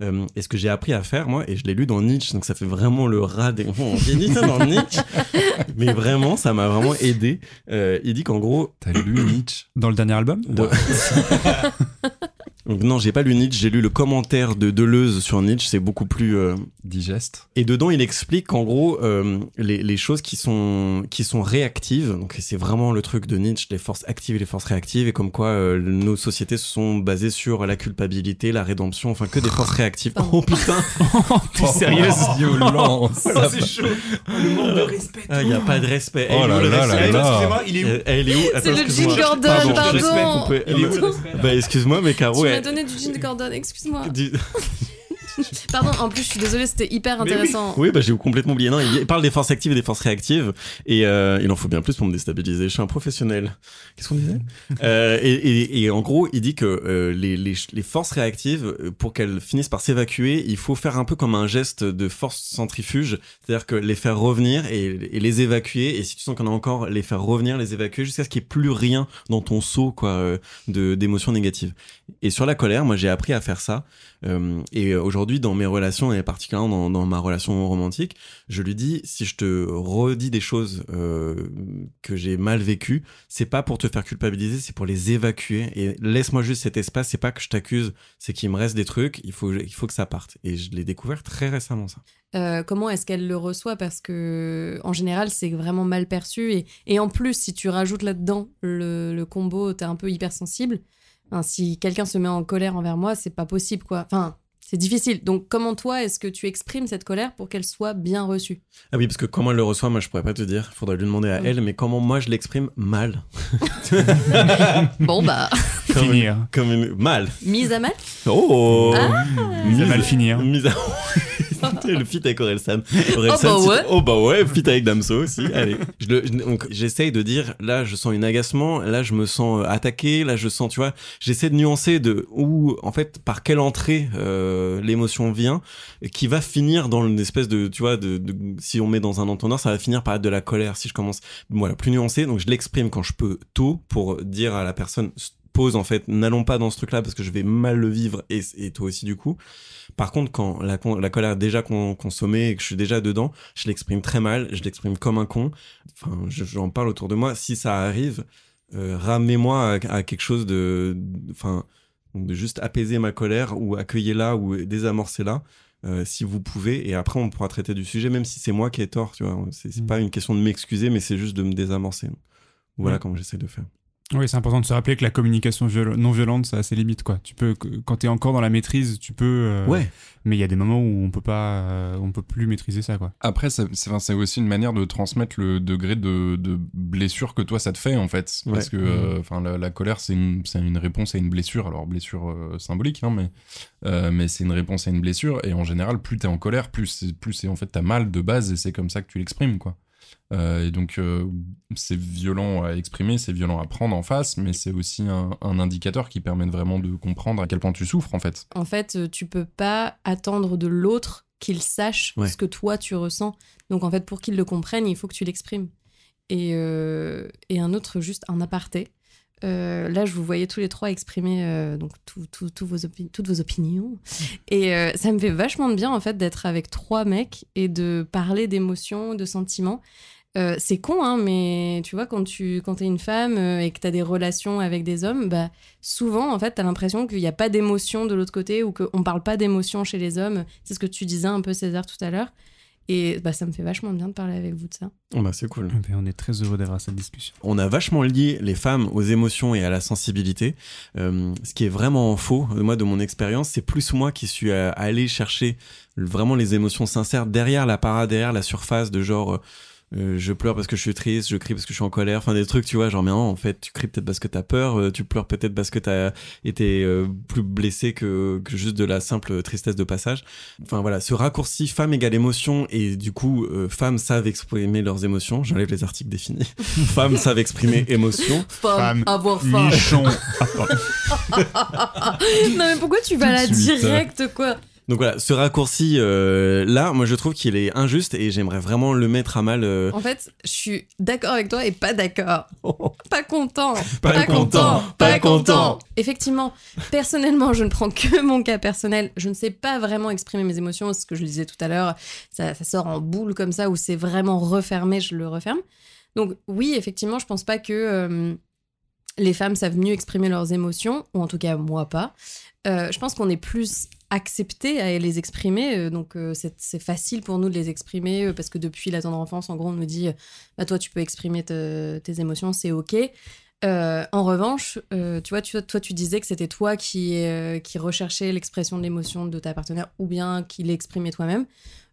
Euh, et ce que j'ai appris à faire, moi, et je l'ai lu dans Nietzsche, donc ça fait vraiment le rat des... On j'ai dit ça dans Nietzsche, mais vraiment, ça m'a vraiment aidé. Euh, il dit qu'en gros... T'as lu Nietzsche Dans le dernier album? De- donc non, j'ai pas lu Nietzsche, j'ai lu le commentaire de Deleuze sur Nietzsche, c'est beaucoup plus... euh, Digeste. Et dedans, il explique qu'en gros, euh, les, les choses qui sont, qui sont réactives, donc c'est vraiment le truc de Nietzsche, les forces actives et les forces réactives, et comme quoi euh, nos sociétés se sont basées sur la culpabilité, la rédemption, enfin que des forces réactives. Oh putain. T'es sérieuse. Violence. Oh, c'est chaud. Le manque de respect. Ah, il n'y a pas de respect. Oh là là là là. Excusez-moi, il est où Elle est où? C'est le. Jim Gordon, Pardon, pardon. peut- Il est où le respect, là Bah excuse-moi, mais Caro... elle- donné du gin Gordon, excuse-moi. dis- Pardon, en plus, je suis désolée, c'était hyper intéressant. Oui, bah j'ai complètement oublié. Non, il parle des forces actives et des forces réactives, et euh, il en faut bien plus pour me déstabiliser. Je suis un professionnel. Qu'est-ce qu'on disait? Euh, et, et, et en gros, il dit que euh, les, les, les forces réactives, euh, pour qu'elles finissent par s'évacuer, il faut faire un peu comme un geste de force centrifuge, c'est-à-dire que les faire revenir et, et les évacuer. Et si tu sens qu'on a encore, les faire revenir, les évacuer jusqu'à ce qu'il n'y ait plus rien dans ton seau quoi euh, de d'émotions négatives. Et sur la colère, moi j'ai appris à faire ça. Euh, et aujourd'hui, dans mes relations, et particulièrement dans, ma relation romantique, je lui dis si je te redis des choses euh, que j'ai mal vécues, c'est pas pour te faire culpabiliser, c'est pour les évacuer. Et laisse-moi juste cet espace. C'est pas que je t'accuse, c'est qu'il me reste des trucs. Il faut, il faut que ça parte. Et je l'ai découvert très récemment ça. Euh, comment est-ce qu'elle le reçoit? Parce que en général, c'est vraiment mal perçu. Et, et en plus, si tu rajoutes là-dedans le, combo, t'es un peu hypersensible. Si quelqu'un se met en colère envers moi, c'est pas possible, quoi. Enfin, c'est difficile. Donc, comment toi, est-ce que tu exprimes cette colère pour qu'elle soit bien reçue? Ah oui, parce que comment elle le reçoit, moi je pourrais pas te dire. Il faudrait lui demander à Mm. elle. Mais comment moi je l'exprime mal? Bon, bah, Comme Finir. une- comme une- mal. mise à mal? Oh. Ah. Mise à mal finir. Mise à- le feat avec Orelsan. Oh bah ouais. Oh bah ouais, feat avec Damso aussi. Allez. Je le- je- donc, j'essaye de dire, là, je sens une agacement, là, je me sens euh, attaqué, là, je sens, tu vois, j'essaie de nuancer de où, en fait, par quelle entrée euh, l'émotion vient, qui va finir dans une espèce de, tu vois, de, de- si on met dans un entendeur, ça va finir par être de la colère. Si je commence, voilà, plus nuancé, donc je l'exprime quand je peux tôt pour dire à la personne, pause en fait, n'allons pas dans ce truc-là parce que je vais mal le vivre et, et toi aussi du coup. Par contre, quand la, colère est déjà con- consommée et que je suis déjà dedans, je l'exprime très mal, je l'exprime comme un con. Enfin, je- j'en parle autour de moi. Si ça arrive, euh, ramenez-moi à, à quelque chose de, enfin, de juste apaiser ma colère ou accueillir-la ou désamorcer-la. euh, si vous pouvez, et après on pourra traiter du sujet, même si c'est moi qui ai tort, tu vois. C'est c'est Mm. pas une question de m'excuser, mais c'est juste de me désamorcer. Voilà Ouais. comment j'essaie de faire. Oui, c'est important de se rappeler que la communication viol- non violente, ça a ses limites, quoi. Tu peux, quand t'es encore dans la maîtrise, tu peux. euh, Ouais. Mais il y a des moments où on peut pas, euh, on peut plus maîtriser ça, quoi. Après, c'est aussi une manière de transmettre le degré de, de blessure que toi ça te fait en fait. Parce que euh, enfin, la, la colère, c'est une, réponse à une blessure. Alors, blessure euh, symbolique, hein, mais, euh, mais c'est une réponse à une blessure. Et en général, plus t'es en colère, plus c'est plus c'est en fait t'as mal de base et c'est comme ça que tu l'exprimes, quoi. Euh, et donc, euh, c'est violent à exprimer, c'est violent à prendre en face, mais c'est aussi un, un indicateur qui permet vraiment de comprendre à quel point tu souffres en fait. En fait, euh, tu peux pas attendre de l'autre qu'il sache Ouais. ce que toi tu ressens. Donc en fait, pour qu'il le comprenne, il faut que tu l'exprimes. Et, euh, et un autre, juste un aparté. Euh, là, je vous voyais tous les trois exprimer euh, donc tout- vos toutes vos opinions. Et euh, ça me fait vachement de bien en fait d'être avec trois mecs et de parler d'émotions, de sentiments. C'est con, hein, mais tu vois, quand tu quand es une femme et que tu as des relations avec des hommes, bah, souvent, en fait, tu as l'impression qu'il n'y a pas d'émotion de l'autre côté ou qu'on parle pas d'émotion chez les hommes. C'est ce que tu disais un peu, César, tout à l'heure. Et bah, ça me fait vachement bien de parler avec vous de ça. Oh bah, c'est cool. Ben, on est très heureux d'avoir cette discussion. On a vachement lié les femmes aux émotions et à la sensibilité. Euh, ce qui est vraiment faux, euh, moi de mon expérience, c'est plus moi qui suis euh, allé chercher vraiment les émotions sincères derrière la parade, derrière la surface de genre. euh, euh, je pleure parce que je suis triste, je crie parce que je suis en colère, enfin des trucs, tu vois, genre mais non, en fait, tu cries peut-être parce que t'as peur, euh, tu pleures peut-être parce que t'as été euh, plus blessé que, que juste de la simple tristesse de passage. Enfin voilà, ce raccourci femme égale émotion et du coup, euh, femmes savent exprimer leurs émotions. J'enlève les articles définis. femmes savent exprimer émotion. Femme, avoir faim. Nichon. non, mais pourquoi tu vas Tout là direct, quoi? Donc voilà, ce raccourci euh, là, moi je trouve qu'il est injuste et j'aimerais vraiment le mettre à mal. euh, En fait, je suis d'accord avec toi et pas d'accord. Pas content. Pas content, pas content. Effectivement, personnellement, je ne prends que mon cas personnel. Je ne sais pas vraiment exprimer mes émotions. Ce que je le disais tout à l'heure, ça, ça sort en boule comme ça, où c'est vraiment refermé, je le referme. Donc oui, effectivement, je pense pas que euh, les femmes savent mieux exprimer leurs émotions, ou en tout cas moi pas. Euh, je pense qu'on est plus accepté à les exprimer, euh, donc euh, c'est facile pour nous de les exprimer euh, parce que depuis la tendre enfance, en gros, on nous dit, bah toi tu peux exprimer te- tes émotions, c'est ok. En revanche, tu vois, tu, toi tu disais que c'était toi qui, qui recherchais l'expression de l'émotion de ta partenaire ou bien qui l'exprimait toi-même.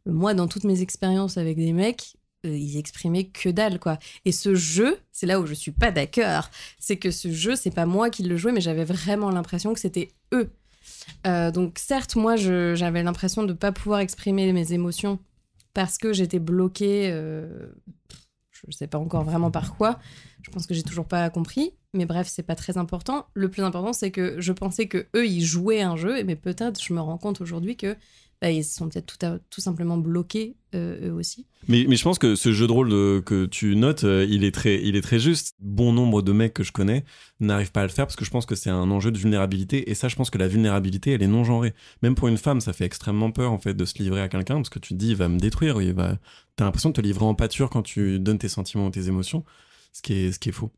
Moi, dans toutes mes expériences avec des mecs, ils exprimaient que dalle, quoi. Et ce jeu, c'est là où je suis pas d'accord, c'est que ce jeu, c'est pas moi qui le jouais, mais j'avais vraiment l'impression que c'était eux. Euh, donc certes, moi, j'avais l'impression de pas pouvoir exprimer mes émotions parce que j'étais bloquée. euh, je sais pas encore vraiment par quoi. Je pense que j'ai toujours pas compris. Mais bref, c'est pas très important. Le plus important, c'est que je pensais que eux, ils jouaient un jeu, mais peut-être, je me rends compte aujourd'hui que bah, ils sont peut-être tout, tout simplement bloqués euh, eux aussi. Mais, mais je pense que ce jeu de rôle de- que tu notes, euh, il est très, il est très juste. Bon nombre de mecs que je connais n'arrivent pas à le faire parce que je pense que c'est un enjeu de vulnérabilité. Et ça, je pense que la vulnérabilité, elle est non genrée. Même pour une femme, ça fait extrêmement peur en fait de se livrer à quelqu'un parce que tu te dis, il va me détruire. Il va. T'as l'impression de te livrer en pâture quand tu donnes tes sentiments ou tes émotions, ce qui est, ce qui est faux.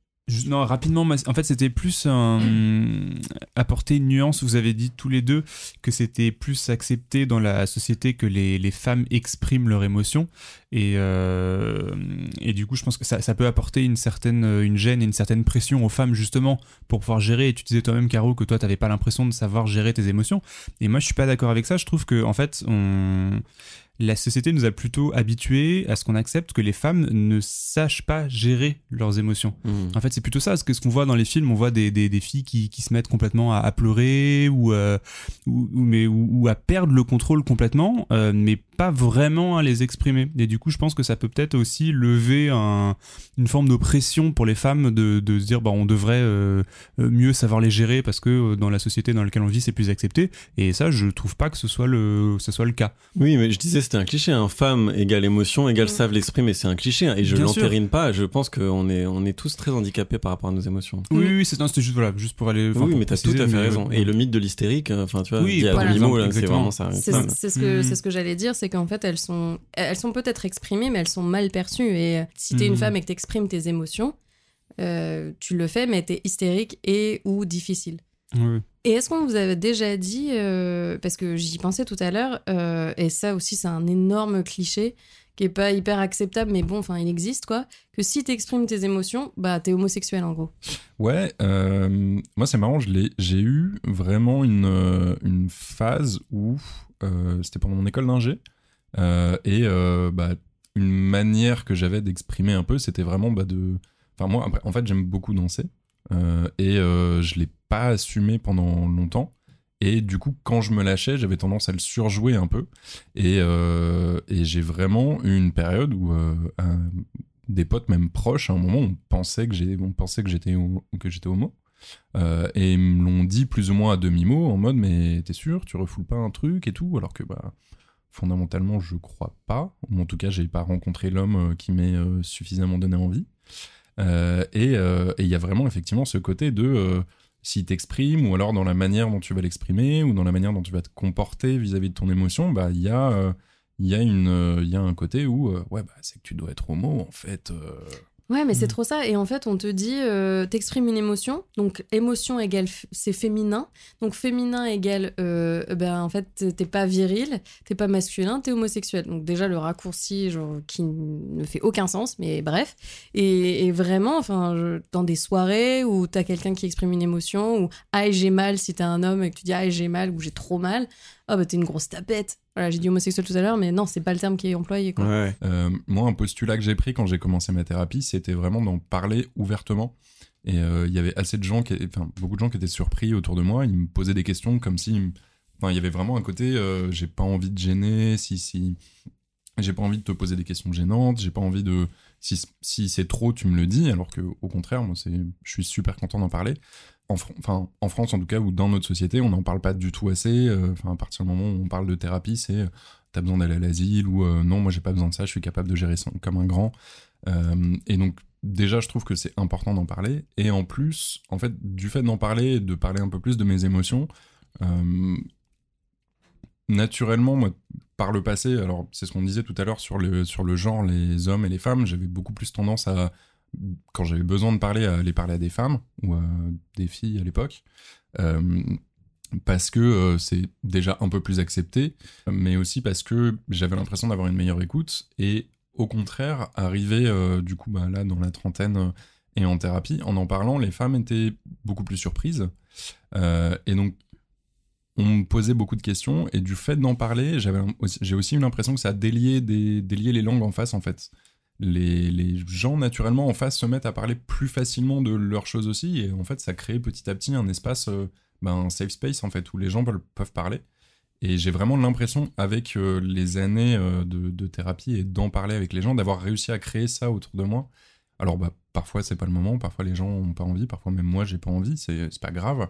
Non, rapidement, en fait, c'était plus apporter une nuance. Vous avez dit tous les deux que c'était plus accepté dans la société que les, femmes expriment leurs émotions. Et, euh, et du coup, je pense que ça, peut apporter une certaine une gêne et une certaine pression aux femmes, justement, pour pouvoir gérer. Et tu disais toi-même, Caro, que toi, t'avais pas l'impression de savoir gérer tes émotions. Et moi, je suis pas d'accord avec ça. Je trouve que, en fait, on la société nous a plutôt habitués à ce qu'on accepte que les femmes ne sachent pas gérer leurs émotions. Mmh. En fait, c'est plutôt ça, parce que ce qu'on voit dans les films, on voit des, des, des filles qui, qui se mettent complètement à, à pleurer ou, euh, ou, ou- mais, ou, ou à perdre le contrôle complètement, euh, mais pas vraiment à les exprimer. Et du coup, je pense que ça peut peut-être aussi lever un- une forme d'oppression pour les femmes de, de se dire, bah, on devrait euh, mieux savoir les gérer parce que dans la société dans laquelle on vit, c'est plus accepté. Et ça, je trouve pas que ce soit le, ce soit le cas. Oui, mais je disais c'était un cliché. Un femme égale émotion égale Mm. savent l'exprimer. C'est un cliché hein, et je l'entérine pas. Je pense qu'on est on est tous très handicapés par rapport à nos émotions. Oui, oui, c'est non, c'était juste, voilà, juste pour aller. oui, pour mais t'as tout à fait raison. euh, Et le mythe de l'hystérique, euh, enfin, tu vois, Oui, voilà. c'est vraiment ça. C'est ça. c'est ce que, Mhm. c'est ce que j'allais dire, c'est qu'en fait, elles sont, elles sont peut-être exprimées, mais elles sont mal perçues. Et euh, si t'es une Mhm. femme et que t'exprimes tes émotions, euh, tu le fais, mais t'es hystérique et ou difficile. Oui. Et est-ce qu'on vous avait déjà dit, euh, parce que j'y pensais tout à l'heure, euh, et ça aussi c'est un énorme cliché qui est pas hyper acceptable, mais bon, enfin il existe quoi, que si t'exprimes tes émotions, bah t'es homosexuel en gros. Ouais, euh, moi c'est marrant, j'ai eu vraiment une, une phase où c'était pendant mon école d'ingé et bah, une manière que j'avais d'exprimer un peu, c'était vraiment bah, de. Enfin, moi, après, en fait, j'aime beaucoup danser et euh, je l'ai pas assumé pendant longtemps. Et du coup, quand je me lâchais, j'avais tendance à le surjouer un peu. Et, euh, j'ai vraiment eu une période où euh, un- des potes, même proches, à un moment, on pensait que j'ai- on pensait que j'étais que j'étais homo. Euh, et ils me l'ont dit plus ou moins à demi-mot, en mode Mais t'es sûr, tu refoules pas un truc et tout? Alors que, bah, fondamentalement, je crois pas. Ou en tout cas, j'ai pas rencontré l'homme euh, qui m'ait euh, suffisamment donné envie. Euh, et euh, et il y a vraiment effectivement ce côté de euh, s'il t'exprime, ou alors dans la manière dont tu vas l'exprimer, ou dans la manière dont tu vas te comporter vis-à-vis de ton émotion, bah il y a il y a une il y a un côté où ouais bah c'est que tu dois être homo en fait. Ouais, mais c'est Mhm. trop ça. Et en fait, on te dit, euh, t'exprimes une émotion. Donc, émotion égale, c'est féminin. Donc, féminin égale, euh, ben, en fait, t'es- t'es pas viril, t'es pas masculin, t'es homosexuel. Donc, déjà, le raccourci, genre, qui ne fait aucun sens, mais bref. Et, et vraiment, enfin, je- dans des soirées où t'as quelqu'un qui exprime une émotion, ou ah, j'ai mal si t'es un homme et que tu dis ah, j'ai mal ou j'ai trop mal, ah, bah, t'es une grosse tapette. Voilà, j'ai dit homosexuel tout à l'heure, mais non, c'est pas le terme qui est employé, quoi. Ouais. Euh, moi, un postulat que j'ai pris quand j'ai commencé ma thérapie, c'était vraiment d'en parler ouvertement. Et euh, il y avait assez de gens, qui, enfin beaucoup de gens qui étaient surpris autour de moi. Ils me posaient des questions comme si, enfin, il y avait vraiment un côté, euh, j'ai pas envie de gêner, si si, j'ai pas envie de te poser des questions gênantes, j'ai pas envie de, si si c'est trop, tu me le dis. Alors que au contraire, moi, je suis super content d'en parler. En, enfin, en France en tout cas, ou dans notre société, on n'en parle pas du tout assez. Euh, Enfin, à partir du moment où on parle de thérapie, c'est euh, t'as besoin d'aller à l'asile ou euh, non, moi j'ai pas besoin de ça, je suis capable de gérer ça comme un grand. Et donc déjà, je trouve que c'est important d'en parler. Et en plus, en fait, du fait d'en parler, de parler un peu plus de mes émotions, naturellement, moi, par le passé, alors c'est ce qu'on disait tout à l'heure sur le, sur le genre, les hommes et les femmes, j'avais beaucoup plus tendance à, quand j'avais besoin de parler, à aller parler à des femmes ou à des filles à l'époque. Euh, parce que euh, c'est déjà un peu plus accepté, mais aussi parce que j'avais l'impression d'avoir une meilleure écoute et au contraire, arrivé euh, du coup bah, là dans la trentaine et en thérapie, en en parlant, les femmes étaient beaucoup plus surprises et donc on me posait beaucoup de questions et du fait d'en parler, j'ai aussi eu l'impression que ça a délié, des, délié les langues en face en fait. Les, les gens naturellement en face se mettent à parler plus facilement de leurs choses aussi et en fait ça crée petit à petit un espace, euh, ben, un safe space en fait où les gens peuvent parler. Et j'ai vraiment l'impression, avec euh, les années euh, de, thérapie et d'en parler avec les gens, d'avoir réussi à créer ça autour de moi. Alors, bah, parfois, c'est pas le moment, parfois, les gens ont pas envie, parfois, même moi, j'ai pas envie, c'est pas grave.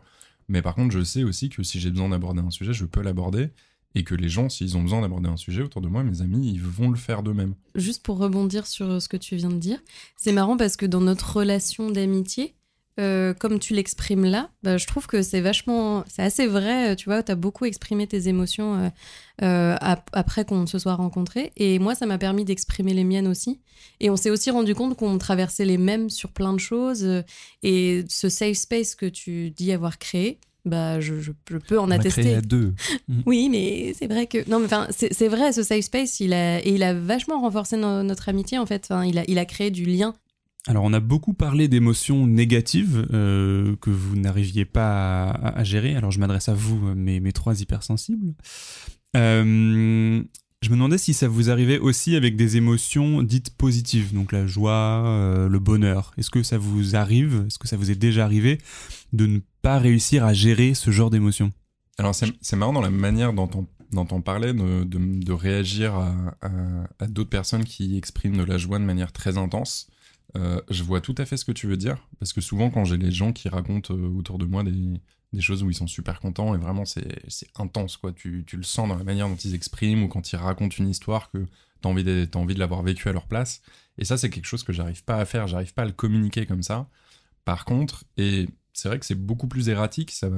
Mais par contre, je sais aussi que si j'ai besoin d'aborder un sujet, je peux l'aborder. Et que les gens, s'ils ont besoin d'aborder un sujet autour de moi, mes amis, ils vont le faire d'eux-mêmes. Juste pour rebondir sur ce que tu viens de dire, c'est marrant parce que dans notre relation d'amitié, euh, comme tu l'exprimes là, bah, je trouve que c'est vachement, c'est assez vrai. euh, Tu vois, tu as beaucoup exprimé tes émotions euh, euh, ap- après qu'on se soit rencontrés. Et moi, ça m'a permis d'exprimer les miennes aussi. Et on s'est aussi rendu compte qu'on traversait les mêmes sur plein de choses. Et ce safe space que tu dis avoir créé, bah, je, je- je peux en On a attester. créé à deux. Oui, mais c'est vrai que non, mais enfin, c'est c'est vrai, ce safe space, il a et il a vachement renforcé no- notre amitié en fait. Enfin, il a il a créé du lien. Alors, on a beaucoup parlé d'émotions négatives euh, que vous n'arriviez pas à, gérer. Alors, je m'adresse à vous, mes, trois hypersensibles. Euh, Je me demandais si ça vous arrivait aussi avec des émotions dites positives, donc la joie, euh, le bonheur. Est-ce que ça vous arrive, est-ce que ça vous est déjà arrivé de ne pas réussir à gérer ce genre d'émotions? Alors c'est marrant dans la manière dont on, parlait de, réagir à d'autres personnes qui expriment de la joie de manière très intense. Euh, je vois tout à fait ce que tu veux dire, parce que souvent quand j'ai les gens qui racontent euh, autour de moi des, choses où ils sont super contents, et vraiment c'est intense, quoi. Tu, tu le sens dans la manière dont ils expriment, ou quand ils racontent une histoire que t'as envie de, de l'avoir vécu à leur place. Et ça c'est quelque chose que j'arrive pas à faire, j'arrive pas à le communiquer comme ça. Par contre, et c'est vrai que c'est beaucoup plus erratique, ça,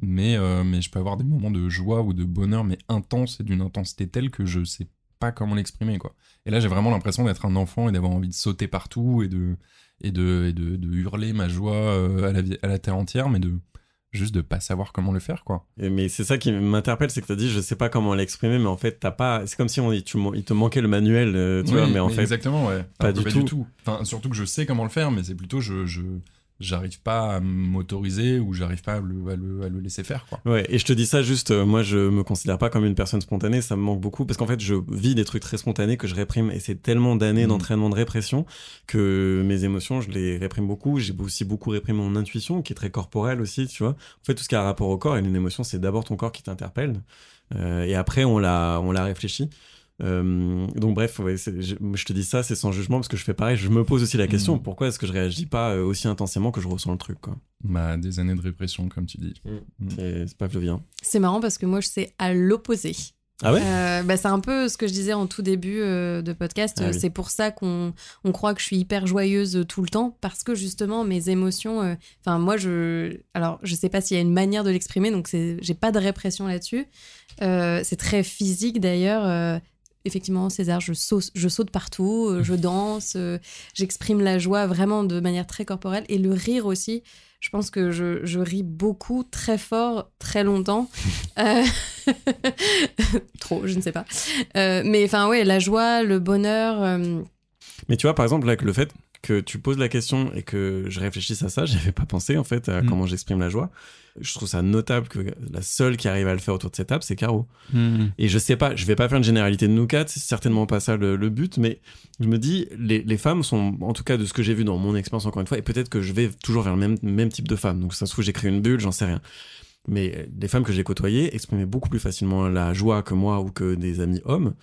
mais, euh, mais je peux avoir des moments de joie ou de bonheur, mais intense et d'une intensité telle que je sais pas comment l'exprimer, quoi. Et là, j'ai vraiment l'impression d'être un enfant et d'avoir envie de sauter partout et de, et de, et de, de hurler ma joie euh, à la, à la terre entière, mais de juste de pas savoir comment le faire, quoi. Et- Mais c'est ça qui m'interpelle, c'est que t'as dit, je sais pas comment l'exprimer, mais en fait, t'as pas. C'est comme si on, tu, il te manquait le manuel, euh, tu Oui, vois, mais en fait. exactement, ouais. pas Alors que du tout. Enfin, surtout que je sais comment le faire, mais c'est plutôt je, je, j'arrive pas à m'autoriser ou j'arrive pas à le, à le, à le laisser faire, quoi. Ouais, et je te dis ça juste, euh, moi je me considère pas comme une personne spontanée, ça me manque beaucoup parce qu'en fait je vis des trucs très spontanés que je réprime et c'est tellement d'années Mhm. d'entraînement de répression que mes émotions je les réprime beaucoup. J'ai aussi beaucoup réprimé mon intuition qui est très corporelle aussi, tu vois. En fait, tout ce qui a rapport au corps et une émotion, c'est d'abord ton corps qui t'interpelle euh, et après on la, on la réfléchit. Euh, donc bref, ouais, je, je te dis ça, c'est sans jugement parce que je fais pareil. Je me pose aussi la question Mhm. pourquoi est-ce que je réagis pas euh, aussi intensément que je ressens le truc quoi? Bah, des années de répression, comme tu dis. C'est c'est pavlovien. C'est marrant parce que moi, je sais à l'opposé. Ah ouais? Euh, bah, c'est un peu ce que je disais en tout début euh, de podcast. Ah oui. C'est pour ça qu'on on croit que je suis hyper joyeuse euh, tout le temps parce que justement mes émotions. euh, Enfin moi je alors je sais pas s'il y a une manière de l'exprimer donc c'est j'ai pas de répression là-dessus. Euh, c'est très physique d'ailleurs. Effectivement, César, je saute, je saute partout, euh, je danse, euh, j'exprime la joie vraiment de manière très corporelle et le rire aussi. Je pense que je, je ris beaucoup, très fort, très longtemps. Euh, Trop, je ne sais pas. Euh, mais enfin, ouais, la joie, le bonheur. Mais tu vois, par exemple, le fait que tu poses la question et que je réfléchisse à ça, j'avais pas pensé en fait à Mm. comment j'exprime la joie. Je trouve ça notable que la seule qui arrive à le faire autour de cette table, c'est Caro. Et je sais pas, je vais pas faire une généralité de nous quatre, c'est certainement pas ça le, le but, mais je me dis, les, les femmes sont, en tout cas de ce que j'ai vu dans mon expérience encore une fois, et peut-être que je vais toujours vers le même, même type de femmes, donc ça se trouve j'ai créé une bulle, j'en sais rien. Mais les femmes que j'ai côtoyées exprimaient beaucoup plus facilement la joie que moi ou que des amis hommes.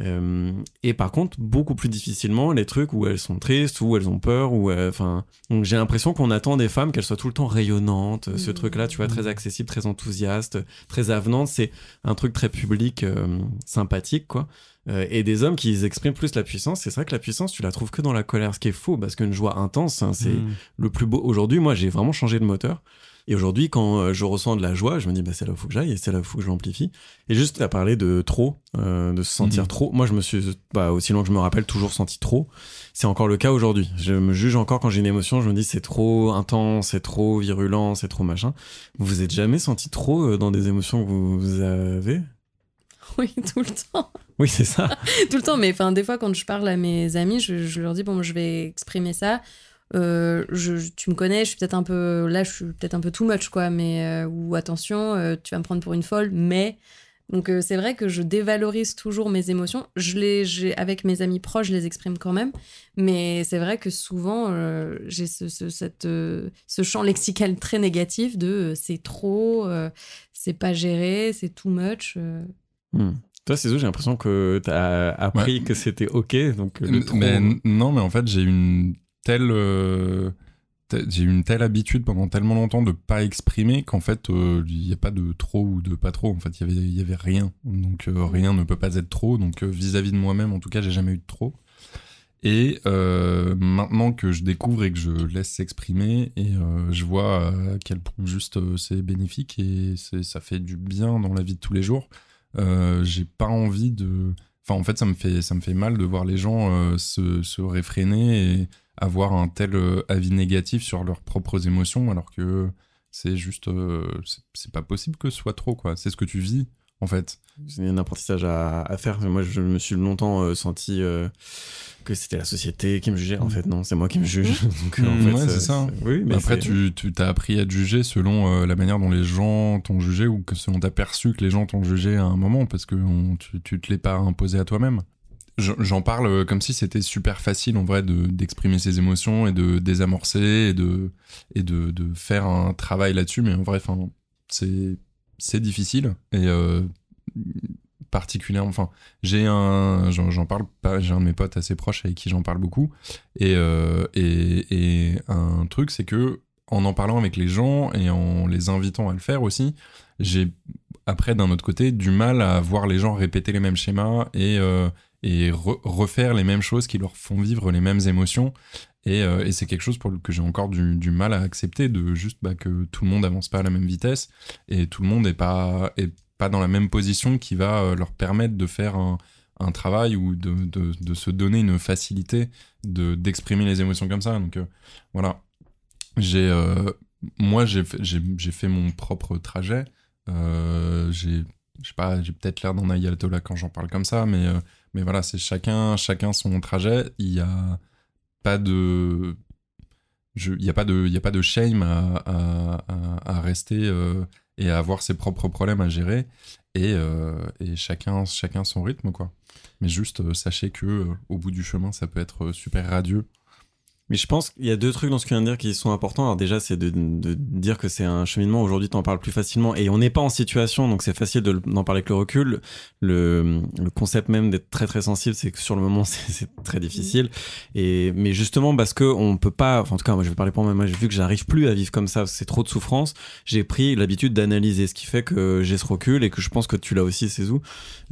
Euh, et par contre, beaucoup plus difficilement les trucs où elles sont tristes, où elles ont peur, ou enfin. donc j'ai l'impression qu'on attend des femmes qu'elles soient tout le temps rayonnantes. Ce Mhm. truc-là, tu vois, très accessible, très enthousiaste, très avenante. C'est un truc très public, euh, sympathique, quoi. Euh, et des hommes qui expriment plus la puissance. C'est vrai que la puissance, tu la trouves que dans la colère, ce qui est faux, parce qu'une joie intense, hein, c'est Mm. le plus beau. Aujourd'hui, moi, j'ai vraiment changé de moteur. Et aujourd'hui, quand euh, je ressens de la joie, je me dis, bah, c'est là où il faut que j'aille et c'est là où il faut que je l'amplifie. Et juste à parler de trop, euh, de se sentir Mhm. trop. Moi, je me suis, bah, aussi loin que je me rappelle, toujours senti trop. C'est encore le cas aujourd'hui. Je me juge encore quand j'ai une émotion, je me dis, c'est trop intense, c'est trop virulent, c'est trop machin. Vous vous êtes jamais senti trop euh, dans des émotions que vous avez? Oui, tout le temps. Oui, c'est ça. tout le temps. Mais enfin, des fois, quand je parle à mes amis, je, je leur dis bon, je vais exprimer ça. Euh, je, tu me connais, je suis peut-être un peu là, je suis peut-être un peu too much, quoi. Mais euh, ou attention, euh, tu vas me prendre pour une folle. Mais donc euh, c'est vrai que je dévalorise toujours mes émotions. Je les, j'ai avec mes amis proches, je les exprime quand même. Mais c'est vrai que souvent euh, j'ai ce, ce, cette, euh, ce champ lexical très négatif de euh, c'est trop, euh, c'est pas géré, c'est too much. euh. Hmm. Toi, Cézou, j'ai l'impression que t'as appris que c'était ok, donc le trop... Mais n- non, mais en fait, j'ai une telle, euh, j'ai une telle habitude pendant tellement longtemps de pas exprimer qu'en fait, euh, il n'y a pas de trop ou de pas trop. En fait, il y avait, il y avait rien. Donc euh, rien ne peut pas être trop. Donc euh, vis-à-vis de moi-même, en tout cas, j'ai jamais eu de trop. Et euh, maintenant que je découvre et que je laisse s'exprimer, et euh, je vois à quel point juste euh, c'est bénéfique et ça fait du bien dans la vie de tous les jours. Euh, j'ai pas envie de. Enfin, en fait, ça me fait, ça me fait mal de voir les gens euh, se, se réfréner et avoir un tel euh, avis négatif sur leurs propres émotions, alors que c'est juste. euh, c'est- pas possible que ce soit trop, quoi. C'est ce que tu vis en fait. C'est un apprentissage à, à faire. Moi, je me suis longtemps euh, senti euh, que c'était la société qui me jugeait. En fait, non, c'est moi qui me juge. Donc, en Mm, fait, ouais, c'est ça. Oui, mais Après, tu, tu t'as appris à te juger selon euh, la manière dont les gens t'ont jugé ou que selon t'as perçu que les gens t'ont jugé à un moment parce que on- tu, tu te l'es pas imposé à toi-même. J'en parle euh, comme si c'était super facile en vrai de d'exprimer ses émotions et de désamorcer et de et de, de faire un travail là-dessus, mais en vrai, c'est difficile et euh, particulièrement. Enfin, j'ai un, j'en parle pas, j'ai un de mes potes assez proches avec qui j'en parle beaucoup et euh, et, et un truc, c'est que en en parlant avec les gens et en les invitant à le faire aussi, j'ai après d'un autre côté du mal à voir les gens répéter les mêmes schémas et et re- refaire les mêmes choses qui leur font vivre les mêmes émotions. Et, euh, c'est quelque chose pour que j'ai encore du, mal à accepter de juste bah, que tout le monde avance pas à la même vitesse et tout le monde est pas est pas dans la même position qui va euh, leur permettre de faire un, un travail ou de, de, se donner une facilité de d'exprimer les émotions comme ça. Donc euh, voilà. Moi j'ai fait- mon propre trajet. J'ai pas j'ai peut-être l'air d'un ayatollah quand j'en parle comme ça mais mais voilà c'est chacun chacun son trajet. Il y a pas de il y a pas de shame à, rester euh, et à avoir ses propres problèmes à gérer. Et, euh, et chacun chacun son rythme quoi. Mais juste euh, sachez que au bout du chemin ça peut être super radieux Mais je pense qu'il y a deux trucs dans ce que tu viens de dire qui sont importants. Alors déjà, c'est de, dire que c'est un cheminement. Aujourd'hui, tu en parles plus facilement et on n'est pas en situation, donc c'est facile de le- d'en parler avec le recul. Le, concept même d'être très très sensible, c'est que sur le moment, c'est c'est très difficile. Et mais justement parce que on peut pas. en tout cas, moi, je vais parler pour moi. Moi, j'ai vu que j'arrive plus à vivre comme ça. C'est trop de souffrance. J'ai pris l'habitude d'analyser, ce qui fait que j'ai ce recul et que je pense que tu l'as aussi, Cézou.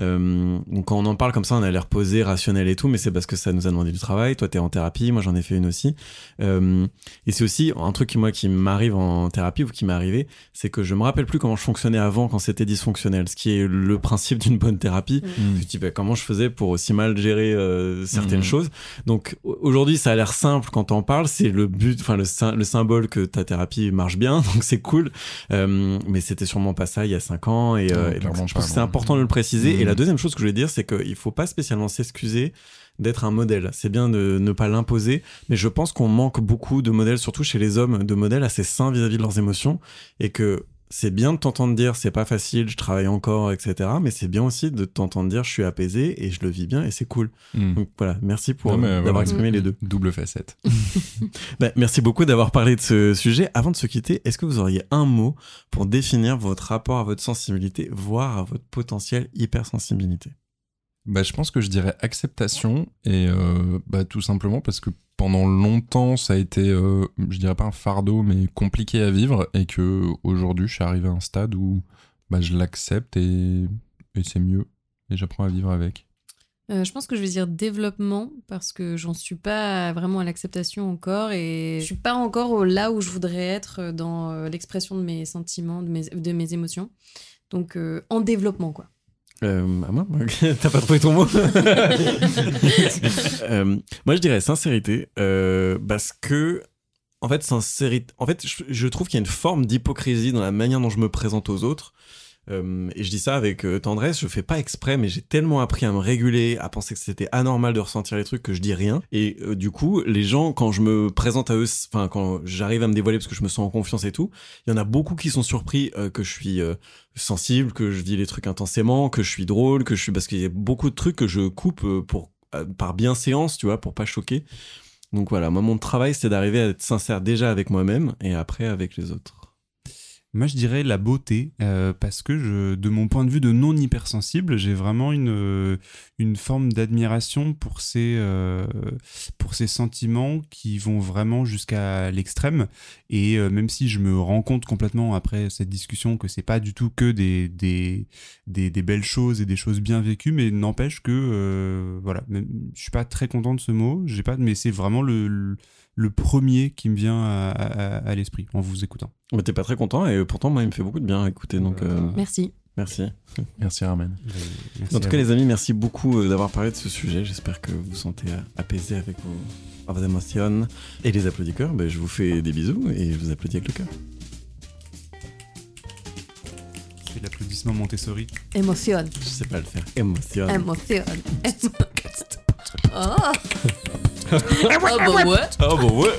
Euh, donc quand on en parle comme ça, on a l'air posé, rationnel et tout, mais c'est parce que ça nous a demandé du travail. Toi, t'es en thérapie, moi j'en ai fait une aussi. Euh, et c'est aussi un truc qui moi qui m'arrive en thérapie ou qui m'est arrivé, c'est que je me rappelle plus comment je fonctionnais avant quand c'était dysfonctionnel, ce qui est le principe d'une bonne thérapie. Je me dis bah, comment je faisais pour aussi mal gérer euh, certaines Mhm. choses. Donc au- aujourd'hui, ça a l'air simple quand t'en parles, c'est le but, enfin le, sy- le symbole que ta thérapie marche bien, donc c'est cool. Euh, mais c'était sûrement pas ça il y a cinq ans et, euh, Non, et donc, clairement je pense pas, que c'est important de le préciser. Et Mhm. la deuxième chose que je voulais dire, c'est qu'il faut pas spécialement s'excuser d'être un modèle. C'est bien de ne pas l'imposer, mais je pense qu'on manque beaucoup de modèles, surtout chez les hommes, de modèles assez sains vis-à-vis de leurs émotions, et que c'est bien de t'entendre dire c'est pas facile, je travaille encore, etc. Mais c'est bien aussi de t'entendre dire je suis apaisé et je le vis bien et c'est cool. Mm. Donc voilà, merci pour voilà. d'avoir exprimé les deux. double facette Bah, merci beaucoup d'avoir parlé de ce sujet. Avant de se quitter, est-ce que vous auriez un mot pour définir votre rapport à votre sensibilité, voire à votre potentielle hypersensibilité? Bah, je pense que je dirais acceptation et euh, bah, tout simplement parce que pendant longtemps ça a été, euh, je dirais pas un fardeau, mais compliqué à vivre et que aujourd'hui je suis arrivé à un stade où bah, je l'accepte et, et c'est mieux et j'apprends à vivre avec. Euh, je pense que je vais dire développement parce que j'en suis pas vraiment à l'acceptation encore et je suis pas encore là où je voudrais être dans euh, l'expression de mes sentiments, de mes, de mes émotions. Donc en développement quoi. Euh, à moi T'as pas trouvé ton mot? Euh, Moi, je dirais sincérité, euh, parce que, en fait, sincérité. En fait, je, je trouve qu'il y a une forme d'hypocrisie dans la manière dont je me présente aux autres. Euh, et je dis ça avec euh, tendresse, je fais pas exprès, mais j'ai tellement appris à me réguler, à penser que c'était anormal de ressentir les trucs que je dis rien. Et euh, du coup, les gens, quand je me présente à eux, enfin, quand j'arrive à me dévoiler parce que je me sens en confiance et tout, il y en a beaucoup qui sont surpris que je suis sensible, que je vis les trucs intensément, que je suis drôle, que je suis parce qu'il y a beaucoup de trucs que je coupe pour par bienséance, tu vois, pour pas choquer. Donc voilà, moi mon travail c'est d'arriver à être sincère déjà avec moi-même et après avec les autres. Moi, je dirais la beauté, euh, parce que je, de mon point de vue de non hypersensible, j'ai vraiment une, euh, forme d'admiration pour ces, euh, pour ces sentiments qui vont vraiment jusqu'à l'extrême. Et même si je me rends compte complètement après cette discussion que c'est pas du tout que des, des, belles choses et des choses bien vécues, mais n'empêche que, voilà, même, je suis pas très content de ce mot, j'ai pas, mais c'est vraiment le, le premier qui me vient à, à- à l'esprit en vous écoutant. Mais t'es pas très content et pourtant moi il me fait beaucoup de bien à écouter donc euh, Merci. merci. Merci Armen. En tout cas les amis merci beaucoup euh, d'avoir parlé de ce sujet. J'espère que vous vous sentez euh, apaisés avec vos, vos émotions et les applaudisseurs. Ben, je vous fais des bisous et je vous applaudis avec le cœur. l'applaudissement Montessori. Émotion. Je sais pas le faire. Émotion. Émotion. Bah ouais. Oh bah ouais.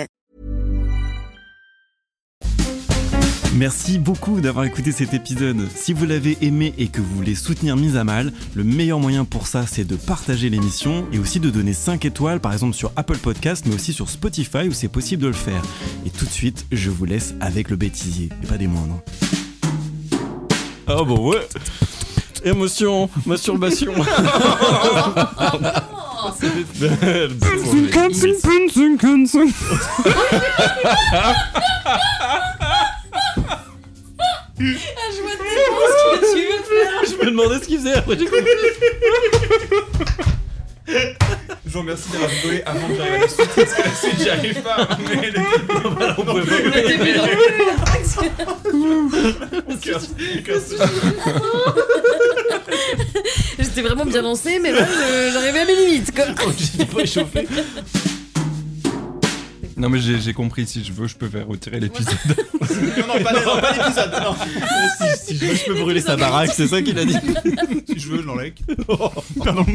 Merci beaucoup d'avoir écouté cet épisode. Si vous l'avez aimé et que vous voulez soutenir Mise à Mal, le meilleur moyen pour ça, c'est de partager l'émission et aussi de donner 5 étoiles, par exemple sur Apple Podcast, mais aussi sur Spotify où c'est possible de le faire. Et tout de suite, je vous laisse avec le bêtisier, et pas des moindres. Ah bah ouais Émotion, masturbation. Je vois tellement ce que tu veux faire. Je me demandais ce qu'il faisait après j'ai compris. Je vous remercie d'avoir rigolé avant que j'arrive à la suite, parce que la suite, j'y arrive pas. Mais On pouvait J'étais vraiment bien lancée, mais là, je- j'arrivais à mes limites. Quoi. J'étais pas échauffé. Non, mais j'ai j'ai compris, si je veux, je peux faire retirer l'épisode. Non, non, pas, non, pas l'épisode. Non. si, si je veux, je peux brûler sa baraque, c'est ça qu'il a dit. Si je veux, je l'enlève. Pardon.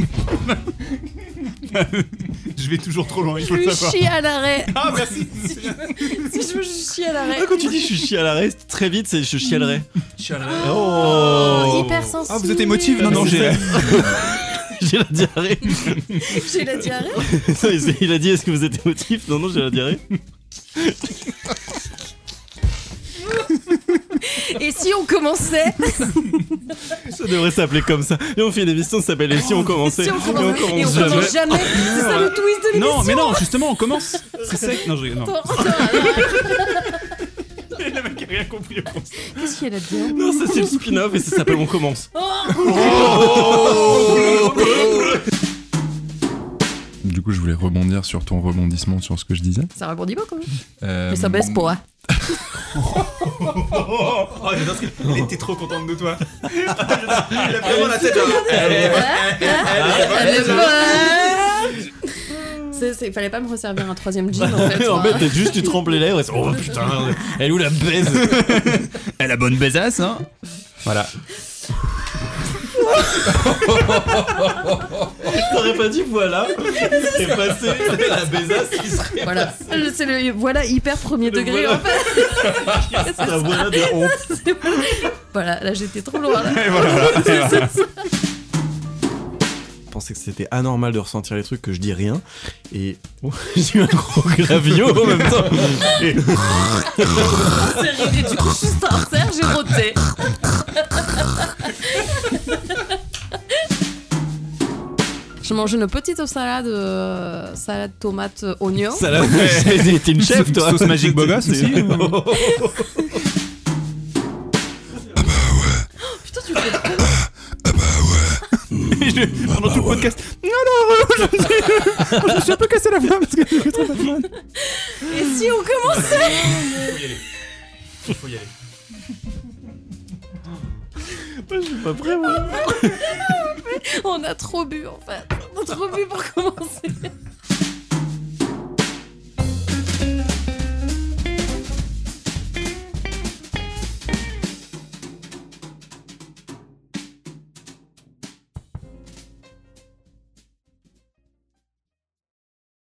je vais toujours trop loin, il faut le Je savoir. chie à l'arrêt. Ah, merci. Si je veux, je chie à l'arrêt. Ah, Quand tu dis je suis chialerai, très vite, c'est je chialerai. Oh, Oh hyper sensible. Ah, vous êtes émotif Non, non, j'ai. J'ai la diarrhée. J'ai la diarrhée. Non, il- a dit est-ce que vous êtes émotif? Non, non, j'ai la diarrhée. Et si on commençait? Ça devrait s'appeler comme ça. Et on fait une émission, ça s'appelle Et si on commençait Si on Et on commence Et on jamais. commence jamais C'est ça le twist de l'émission Non, mais non, justement, on commence. C'est sec. Non, je non. Attends, attends, Le mec a rien compris. Qu'est-ce qu'il y a là-dedans? Non, ça c'est le spin-off et ça s'appelle On commence. Coup, je voulais rebondir sur ton rebondissement sur ce que je disais. Ça rebondit pas quand même. Euh, Mais ça baisse pas. Oh, j'adore ce que. Elle était trop contente de toi. Il a vraiment la tête. Fallait pas me resservir un troisième jean en fait. en fait, juste tu trempes les lèvres et c'est oh putain, elle est où la baise? Elle a bonne baisasse, hein Voilà. T'aurais pas dit voilà et passé la baisasse qui serait Voilà, c'est le voilà hyper premier Le degré voilà. en fait. la voilà de honte. Voilà, là j'étais trop loin là. Et voilà. voilà. Pensais que c'était anormal de ressentir les trucs que je dis rien et oh, j'ai eu un gros gravio en même temps. Et- C'est ridé, du coup je suis sincère, j'ai roté. Je mange une petite salade, euh, salade tomate oignon. Ça l'a T'es une chef toi Sauce magique beau gosse aussi, ou- Putain, tu fais trop. Et je- Pendant tout le podcast. Non, non, je me suis, je me suis un peu cassé la voix parce que j'ai trop de mal. Et si on commençait Faut y aller. Je suis pas prêt moi. On a trop bu en fait. On a trop bu pour commencer.